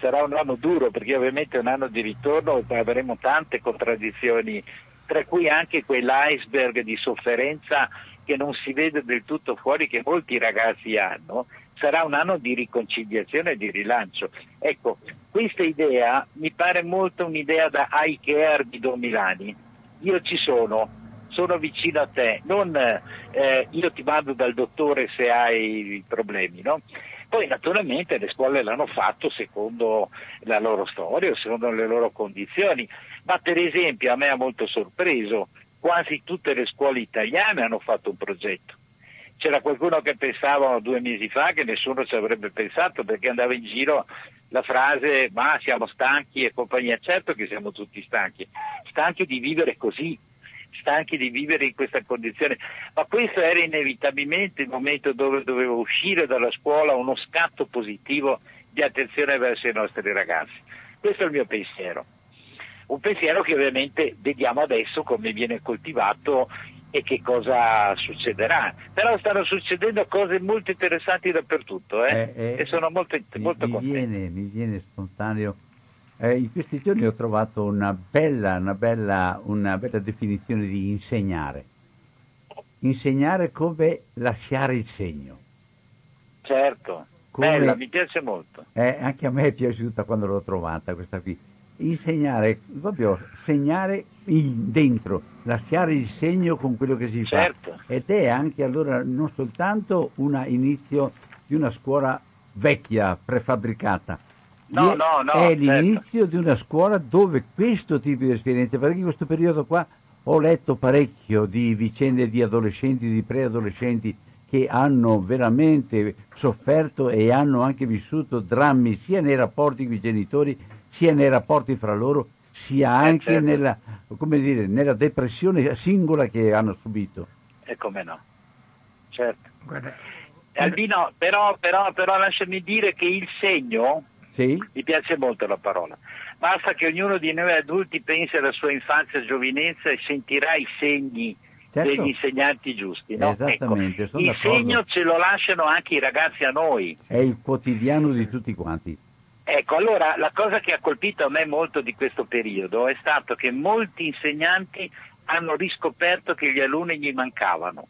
sarà un anno duro perché ovviamente è un anno di ritorno e avremo tante contraddizioni, tra cui anche quell'iceberg di sofferenza che non si vede del tutto fuori che molti ragazzi hanno, sarà un anno di riconciliazione e di rilancio. Ecco, questa idea mi pare molto un'idea da high care di Don Milani. Io ci sono, sono vicino a te, non eh, io ti mando dal dottore se hai problemi, no? Poi naturalmente le scuole l'hanno fatto secondo la loro storia, secondo le loro condizioni, ma per esempio a me ha molto sorpreso, quasi tutte le scuole italiane hanno fatto un progetto. c'era qualcuno che pensava due mesi fa che nessuno ci avrebbe pensato perché andava in giro la frase ma siamo stanchi e compagnia. Certo che siamo tutti stanchi, stanchi di vivere così, stanchi di vivere in questa condizione, ma questo era inevitabilmente il momento dove dovevo uscire dalla scuola uno scatto positivo di attenzione verso i nostri ragazzi. Questo è il mio pensiero. Un pensiero che ovviamente vediamo adesso come viene coltivato e che cosa succederà. Però stanno succedendo cose molto interessanti dappertutto eh? Eh, eh, e sono molto, molto mi contento. Viene, mi viene spontaneo. Eh, in questi giorni ho trovato una bella, una, bella, una bella definizione di insegnare. Insegnare come lasciare il segno. Certo, come, bella, mi piace molto. Eh, anche a me è piaciuta quando l'ho trovata questa qui insegnare, proprio segnare in, dentro, lasciare il segno con quello che si certo. fa. Ed è anche allora non soltanto un inizio di una scuola vecchia, prefabbricata, no, è, no, no, è certo. l'inizio di una scuola dove questo tipo di esperienze, perché in questo periodo qua ho letto parecchio di vicende di adolescenti, di preadolescenti che hanno veramente sofferto e hanno anche vissuto drammi sia nei rapporti con i genitori sia nei rapporti fra loro, sia eh, anche certo. nella, dire, nella, depressione singola che hanno subito. E come no, certo. Guarda. Albino, però, però, però lasciami dire che il segno, sì? mi piace molto la parola, basta che ognuno di noi adulti pensi alla sua infanzia e giovinezza e sentirà i segni certo. degli insegnanti giusti. No? Esattamente, ecco, il d'accordo. segno ce lo lasciano anche i ragazzi a noi. È il quotidiano di tutti quanti. Ecco, allora la cosa che ha colpito a me molto di questo periodo è stato che molti insegnanti hanno riscoperto che gli alunni gli mancavano,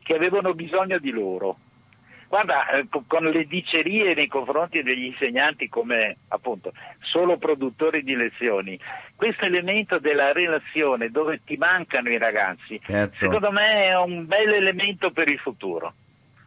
che avevano bisogno di loro. Guarda, eh, con le dicerie nei confronti degli insegnanti come appunto solo produttori di lezioni, questo elemento della relazione dove ti mancano i ragazzi, certo. secondo me è un bel elemento per il futuro.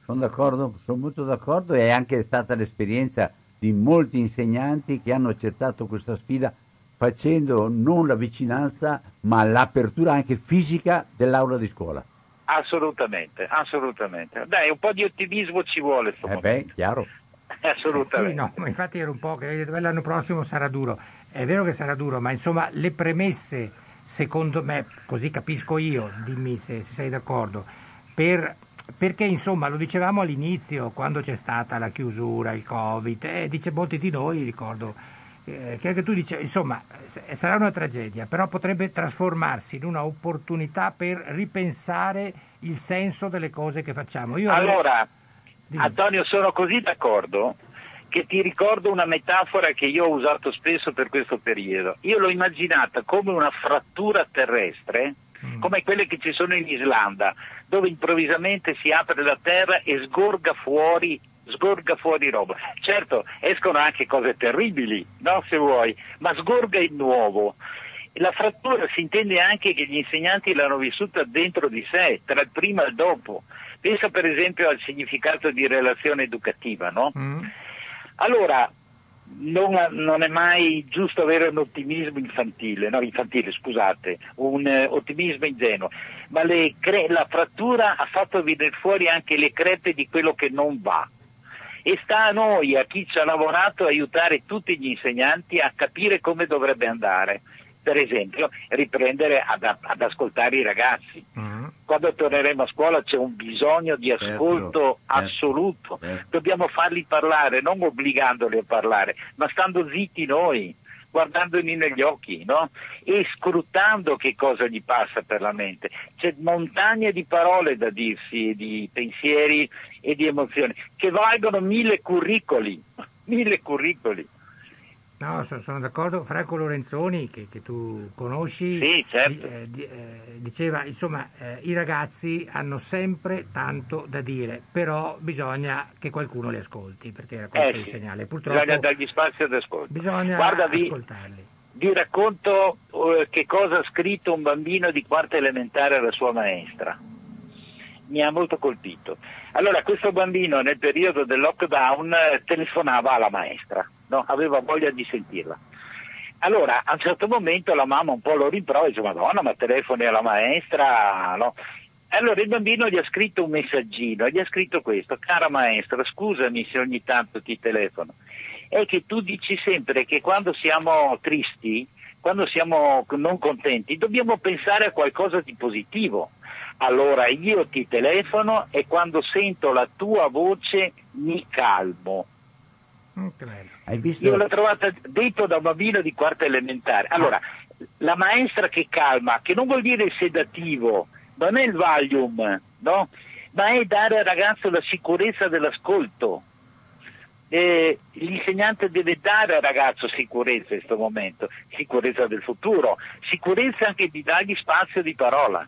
Sono d'accordo, sono molto d'accordo e è anche stata l'esperienza di molti insegnanti che hanno accettato questa sfida facendo non la vicinanza ma l'apertura anche fisica dell'aula di scuola. Assolutamente, assolutamente. Dai, un po' di ottimismo ci vuole. Eh beh, chiaro. Assolutamente. Sì, no, ma infatti era un po' che l'anno prossimo sarà duro. È vero che sarà duro, ma insomma le premesse, secondo me, così capisco io, dimmi se, se sei d'accordo, per perché insomma lo dicevamo all'inizio quando c'è stata la chiusura, il covid, e eh, dice molti di noi, ricordo eh, che anche tu dici, insomma sarà una tragedia, però potrebbe trasformarsi in un'opportunità per ripensare il senso delle cose che facciamo. Io allora, Dimmi. Antonio, sono così d'accordo che ti ricordo una metafora che io ho usato spesso per questo periodo. Io l'ho immaginata come una frattura terrestre Mm. come quelle che ci sono in Islanda, dove improvvisamente si apre la terra e sgorga fuori sgorga fuori roba. Certo, escono anche cose terribili, no, se vuoi, ma sgorga il nuovo. La frattura si intende anche che gli insegnanti l'hanno vissuta dentro di sé, tra il prima e il dopo. Pensa per esempio al significato di relazione educativa, no? Mm. Allora, non, non, è mai giusto avere un ottimismo infantile, no, infantile scusate, un eh, ottimismo ingenuo, ma cre- la frattura ha fatto venire fuori anche le crepe di quello che non va. E sta a noi, a chi ci ha lavorato, aiutare tutti gli insegnanti a capire come dovrebbe andare per esempio, riprendere ad, ad ascoltare i ragazzi. Mm. Quando torneremo a scuola c'è un bisogno di certo, ascolto certo, assoluto. Certo. Dobbiamo farli parlare, non obbligandoli a parlare, ma stando zitti noi guardandoli negli occhi no? e scrutando che cosa gli passa per la mente. C'è montagne di parole da dirsi, di pensieri e di emozioni, che valgono mille curricoli, mille curricoli. No, sono, d'accordo. Franco Lorenzoni, che, che tu conosci, sì, certo. eh, eh, diceva, insomma, eh, i ragazzi hanno sempre tanto da dire, però bisogna che qualcuno li ascolti, perché era questo eh, il sì. segnale. Purtroppo bisogna dargli spazio ad ascolto. Bisogna Guarda, ascoltarli. Vi, vi racconto uh, che cosa ha scritto un bambino di quarta elementare alla sua maestra. Mi ha molto colpito. Allora, questo bambino nel periodo del lockdown eh, telefonava alla maestra no? aveva voglia di sentirla. Allora, a un certo momento la mamma un po' lo rimprovera, dice, Madonna, ma telefoni alla maestra, no? Allora il bambino gli ha scritto un messaggino, gli ha scritto questo, cara maestra, scusami se ogni tanto ti telefono, è che tu dici sempre che quando siamo tristi, quando siamo non contenti, dobbiamo pensare a qualcosa di positivo. Allora io ti telefono e quando sento la tua voce mi calmo. Mm, Hai visto? Io l'ho trovata detto da un bambino di quarta elementare. Allora, la maestra che calma, che non vuol dire il sedativo, non è il Valium, no? Ma è dare al ragazzo la sicurezza dell'ascolto. Eh, l'insegnante deve dare al ragazzo sicurezza in questo momento, sicurezza del futuro, sicurezza anche di dargli spazio di parola.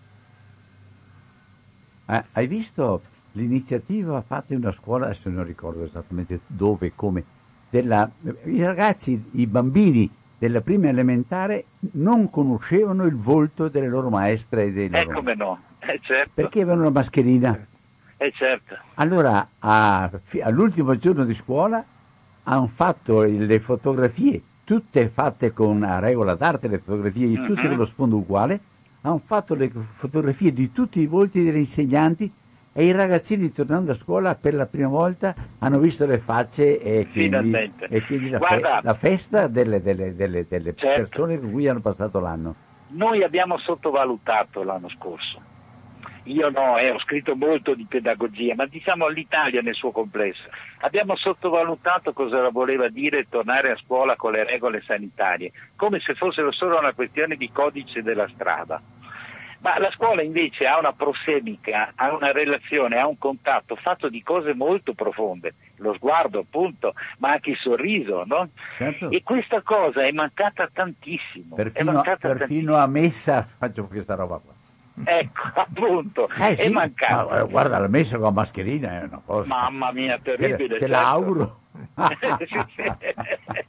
Eh, hai visto l'iniziativa fatta in una scuola, adesso non ricordo esattamente dove e come, della, i ragazzi, i bambini della prima elementare non conoscevano il volto delle loro maestre e dei loro... Eh come no, eh, certo. Perché avevano la mascherina. Eh certo. Allora, a, all'ultimo giorno di scuola hanno fatto le fotografie, tutte fatte con una regola d'arte, le fotografie di tutte mm-hmm. con lo sfondo uguale, hanno fatto le fotografie di tutti i volti degli insegnanti e i ragazzini tornando a scuola per la prima volta hanno visto le facce e quindi, e quindi la, Guarda, fe- la, festa delle, delle, delle, delle certo. persone con cui hanno passato l'anno. Noi abbiamo sottovalutato l'anno scorso. Io no, eh, ho scritto molto di pedagogia, ma diciamo l'Italia nel suo complesso. Abbiamo sottovalutato cosa voleva dire tornare a scuola con le regole sanitarie, come se fossero solo una questione di codice della strada. Ma la scuola invece ha una prosemica, ha una relazione, ha un contatto fatto di cose molto profonde, lo sguardo appunto, ma anche il sorriso, no? Certo. E questa cosa è mancata tantissimo. Perfino, mancata perfino tantissimo. a messa faccio questa roba qua. Ecco, appunto, eh, è mancato. Ma, guarda, la messa con la mascherina è una cosa. Mamma mia, terribile. Te, te certo. la auguro. sì, sì.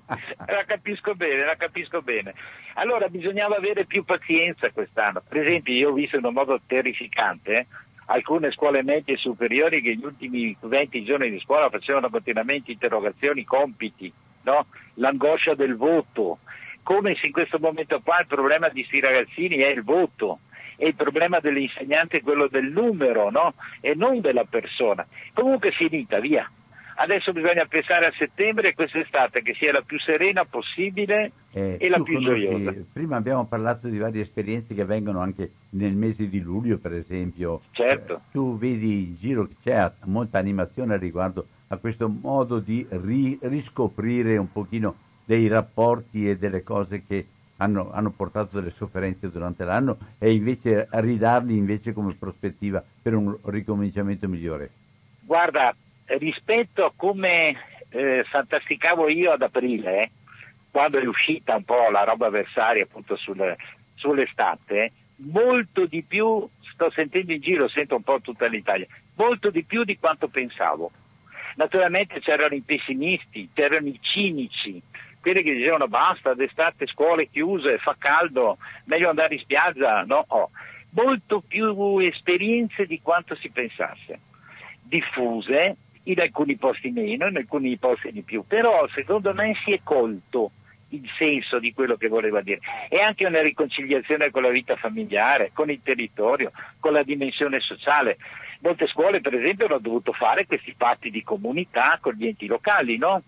La capisco bene, la capisco bene. Allora bisognava avere più pazienza quest'anno. Per esempio, io ho visto in un modo terrificante eh, alcune scuole medie e superiori che negli ultimi 20 giorni di scuola facevano continuamente interrogazioni, compiti, no? l'angoscia del voto, come se in questo momento qua il problema di questi ragazzini è il voto e il problema dell'insegnante è quello del numero no? e non della persona. Comunque finita, via. Adesso bisogna pensare a settembre e quest'estate che sia la più serena possibile eh, e la più conosci, gioiosa. Prima abbiamo parlato di varie esperienze che avvengono anche nel mese di luglio, per esempio. Certo. Eh, tu vedi in giro che c'è molta animazione riguardo a questo modo di ri- riscoprire un pochino dei rapporti e delle cose che hanno, hanno, portato delle sofferenze durante l'anno e invece ridarli invece come prospettiva per un ricominciamento migliore. Guarda, rispetto a come eh, fantasticavo io ad aprile, eh, quando è uscita un po' la roba avversaria appunto sul, sull'estate, molto di più, sto sentendo in giro, sento un po' tutta l'Italia, molto di più di quanto pensavo. Naturalmente c'erano i pessimisti, c'erano i cinici, quelli che dicevano basta, d'estate scuole chiuse, fa caldo, meglio andare in spiaggia, no? Oh. Molto più esperienze di quanto si pensasse, diffuse, in alcuni posti meno, in alcuni posti di più, però secondo me si è colto il senso di quello che voleva dire. È anche una riconciliazione con la vita familiare, con il territorio, con la dimensione sociale. Molte scuole, per esempio, hanno dovuto fare questi patti di comunità con gli enti locali, no?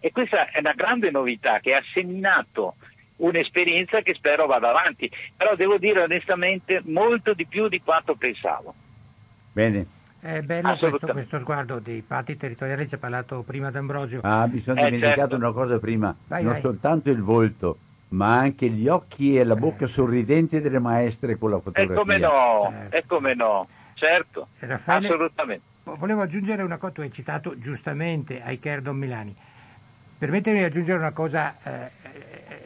E questa è una grande novità che ha seminato un'esperienza che spero vada avanti, però devo dire onestamente molto di più di quanto pensavo. Bene. È bello questo, questo, sguardo dei patti territoriali, ci ha parlato prima D'Ambrosio. Ah, mi sono eh, dimenticato certo. una cosa prima, vai, non vai. soltanto il volto, ma anche gli occhi e la bocca eh. sorridente delle maestre con la fotografia. E come no, certo. e come no, certo, Raffaele, assolutamente. Volevo aggiungere una cosa, tu hai citato giustamente Aiker Don Milani. Permettetemi di aggiungere una cosa eh,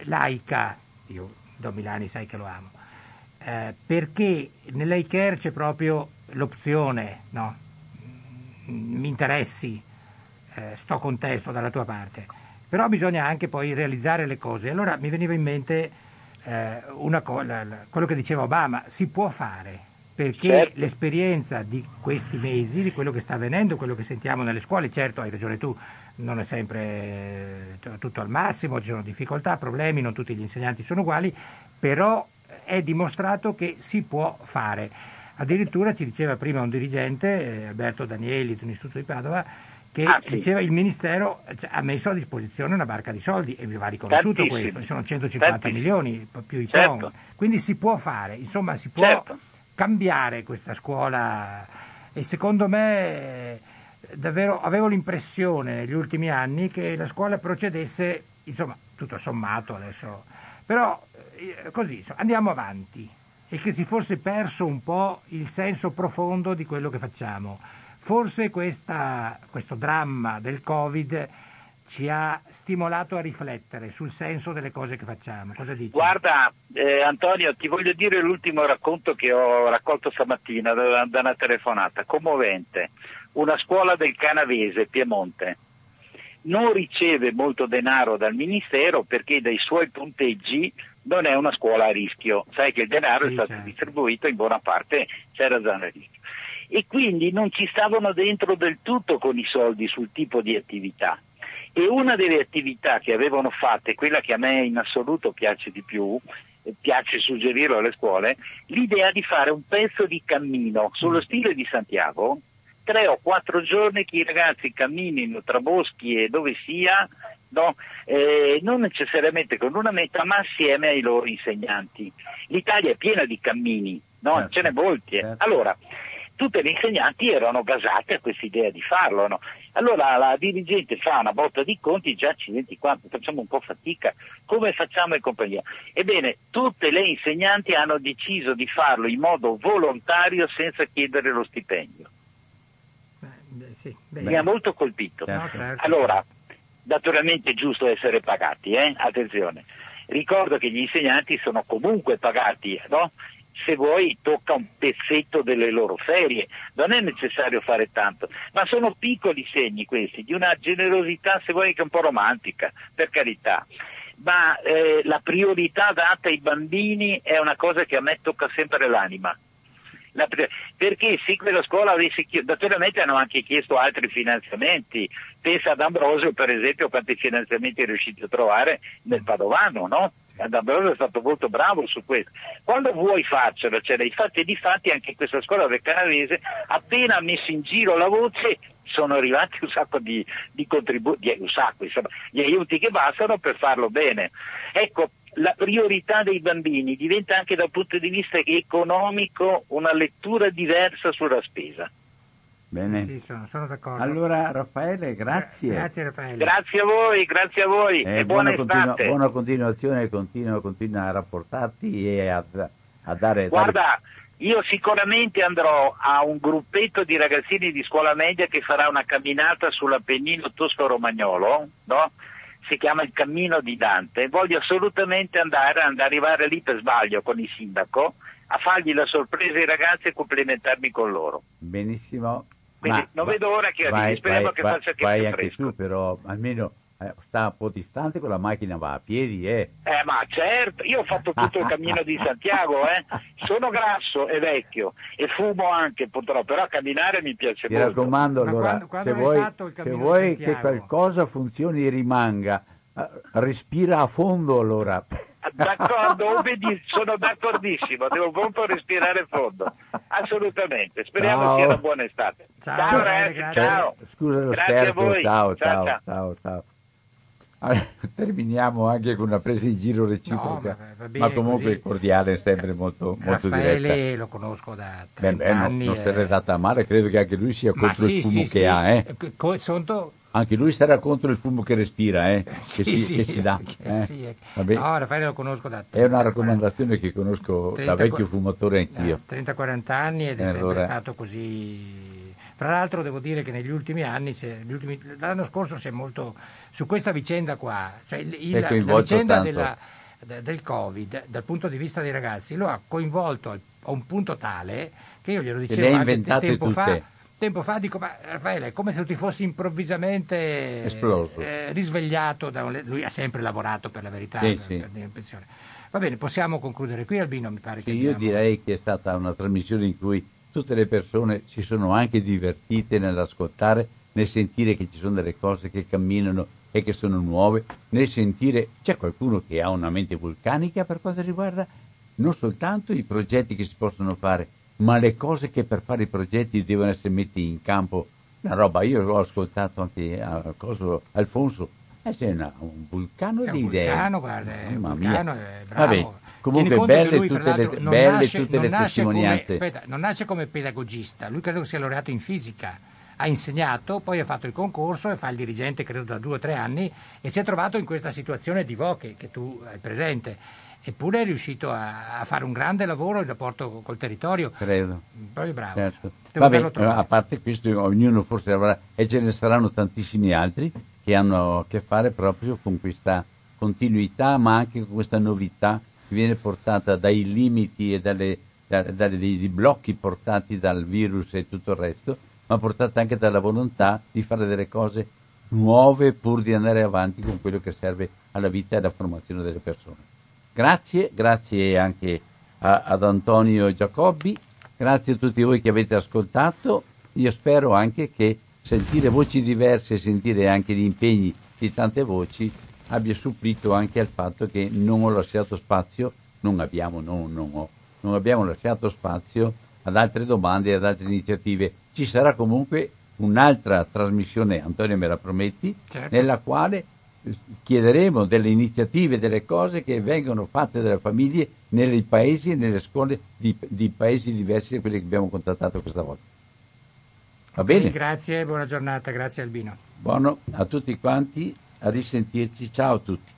laica, io Don Milani sai che lo amo, eh, perché nell'Aiker c'è proprio l'opzione, no? mi interessi, eh, sto con te, sto dalla tua parte, però bisogna anche poi realizzare le cose. Allora mi veniva in mente eh, una co- quello che diceva Obama, si può fare, perché certo. l'esperienza di questi mesi, di quello che sta avvenendo, quello che sentiamo nelle scuole, certo hai ragione tu, non è sempre eh, tutto al massimo, ci sono difficoltà, problemi, non tutti gli insegnanti sono uguali, però è dimostrato che si può fare. Addirittura ci diceva prima un dirigente, eh, Alberto Danieli, di un istituto di Padova, che Ah, sì. diceva il Ministero cioè, ha messo a disposizione una barca di soldi e vi va riconosciuto Tantissimi. questo, sono 150 Tantissimi. milioni più i Certo. PON. quindi si può fare, insomma si può Certo. cambiare questa scuola e secondo me davvero avevo l'impressione negli ultimi anni che la scuola procedesse, insomma tutto sommato adesso, però eh, così andiamo avanti e che si fosse perso un po' il senso profondo di quello che facciamo. Forse questa- questo dramma del Covid ci ha stimolato a riflettere sul senso delle cose che facciamo. Cosa dici? Guarda, eh, Antonio, ti voglio dire l'ultimo racconto che ho raccolto stamattina da, da una telefonata, commovente. Una scuola del Canavese, Piemonte, non riceve molto denaro dal Ministero perché dai suoi punteggi non è una scuola a rischio. Sai che il denaro Sì, è stato certo. distribuito in buona parte, c'era zona a rischio. E quindi non ci stavano dentro del tutto con i soldi sul tipo di attività. E una delle attività che avevano fatte, quella che a me in assoluto piace di più, piace suggerirlo alle scuole, l'idea di fare un pezzo di cammino sullo stile di Santiago, tre o quattro giorni che i ragazzi camminino tra boschi e dove sia, no? Eh, non necessariamente con una meta, ma assieme ai loro insegnanti. L'Italia è piena di cammini, no? Certo. ce n'è molti. eh. Certo. Allora, tutte le insegnanti erano gasate a questa idea di farlo. no? Allora la dirigente fa una botta di conti, già accidenti quanto, facciamo un po' fatica, come facciamo in compagnia? Ebbene, tutte le insegnanti hanno deciso di farlo in modo volontario senza chiedere lo stipendio. Beh, sì, Mi ha molto colpito. No, certo. Allora, naturalmente è giusto essere pagati, eh? attenzione. Ricordo che gli insegnanti sono comunque pagati, no? Se vuoi tocca un pezzetto delle loro ferie, non è necessario fare tanto, ma sono piccoli segni questi, di una generosità, se vuoi, che è un po' romantica, per carità. Ma eh, la priorità data ai bambini è una cosa che a me tocca sempre l'anima. La perché se quella scuola avesse chiesto, naturalmente hanno anche chiesto altri finanziamenti, pensa ad Ambrosio per esempio quanti finanziamenti è riuscito a trovare nel Padovano, no? Ad Ambrosio è stato molto bravo su questo. Quando vuoi farcela, cioè dei fatti e di anche questa scuola del Canavese appena ha messo in giro la voce sono arrivati un sacco di, di contributi, un sacco, insomma, gli aiuti che bastano per farlo bene. Ecco, la priorità dei bambini diventa anche dal punto di vista economico una lettura diversa sulla spesa. Bene. Sì, sono, sono d'accordo. Allora Raffaele, grazie. Grazie Raffaele. Grazie a voi, grazie a voi Eh, e buona, estate. buona continuazione, continua, continua a rapportarti e a, a dare... Guarda, io sicuramente andrò a un gruppetto di ragazzini di scuola media che farà una camminata sull'Appennino tosco-romagnolo, no? si chiama il Cammino di Dante. Voglio assolutamente andare ad arrivare lì per sbaglio con il sindaco a fargli la sorpresa ai ragazzi e complimentarmi con loro. Benissimo. Quindi Ma non va- vedo ora che vai- speriamo vai- che vai- faccia che Vai anche fresco. tu, però almeno eh, sta un po' distante con la macchina, va a piedi, eh. Eh, ma certo, io ho fatto tutto il cammino di Santiago, eh. sono grasso e vecchio e fumo anche purtroppo, però camminare mi piace Ti molto. raccomando, Ma allora, quando- quando se vuoi, se vuoi che qualcosa funzioni e rimanga, eh, respira a fondo allora. D'accordo, sono d'accordissimo, devo proprio respirare fondo, assolutamente. Speriamo Ciao. sia una buona estate. Ciao, ciao ragazzi, ciao. Scusa lo Grazie a scherzo, voi. ciao, Ciao, ciao, ciao. ciao, terminiamo anche con una presa in giro reciproca, No, ma ma comunque così. cordiale, sempre molto, molto diretta. Raffaele lo conosco da Beh, 30 beh, no, anni. non eh. se l'è data male, credo che anche lui sia Ma contro sì, il fumo sì, che sì. ha, eh. Co- Sotto... Anche lui sarà contro il fumo che respira, eh, che, Sì, si, sì, che si dà. eh. eh. No, Raffaele lo conosco da È una 30, raccomandazione che conosco 30, da vecchio fumatore anch'io. 30-40 anni ed è Eh, sempre allora- stato così. Fra l'altro devo dire che negli ultimi anni, se- ultimi- l'anno scorso si è molto su questa vicenda qua, cioè il- la vicenda della- de- del Covid dal punto di vista dei ragazzi lo ha coinvolto a un punto tale che io glielo dicevo anche tempo fa. Tempo fa dico, ma Raffaele, è come se tu ti fossi improvvisamente eh, risvegliato da un... Lui ha sempre lavorato per la verità, Sì, per- sì. per pensione. Va bene, possiamo concludere qui Albino, mi pare che Sì, io abbiamo- direi che è stata una trasmissione in cui tutte le persone si sono anche divertite nell'ascoltare, nel sentire che ci sono delle cose che camminano e che sono nuove, nel sentire c'è qualcuno che ha una mente vulcanica per quanto riguarda non soltanto i progetti che si possono fare, ma le cose che per fare i progetti devono essere messe in campo, una roba, io ho ascoltato anche a coso, Alfonso, eh, c'è una, un vulcano di un idee. vulcano, guarda, Mamma vulcano, è bravo. Vabbè, comunque belle lui, tutte le, belle nasce- tutte le nasce come- testimonianze. aspetta, non nasce come pedagogista, lui credo che sia laureato in fisica, ha insegnato, poi ha fatto il concorso e fa il dirigente credo da due o tre anni e si è trovato in questa situazione di Voche che tu hai presente. Eppure è riuscito a, a fare un grande lavoro in rapporto col territorio. Credo. Proprio bravo. Certo. Vabbè, a parte questo, ognuno forse avrà, e ce ne saranno tantissimi altri che hanno a che fare proprio con questa continuità, ma anche con questa novità che viene portata dai limiti e dalle, da- dei, dei blocchi portati dal virus e tutto il resto, ma portata anche dalla volontà di fare delle cose nuove pur di andare avanti con quello che serve alla vita e alla formazione delle persone. Grazie, grazie anche a- ad Antonio Giacobbi, grazie a tutti voi che avete ascoltato. Io spero anche che sentire voci diverse e sentire anche gli impegni di tante voci abbia supplito anche al fatto che non ho lasciato spazio, non abbiamo, no, non ho, non abbiamo lasciato spazio ad altre domande e ad altre iniziative. Ci sarà comunque un'altra trasmissione, Antonio me la prometti, Certo. nella quale eh, chiederemo delle iniziative, delle cose che vengono fatte dalle famiglie nei paesi e nelle scuole di, di paesi diversi da quelli che abbiamo contattato questa volta. Va bene? Grazie, buona giornata, grazie Albino. Buono a tutti quanti, a risentirci, ciao a tutti.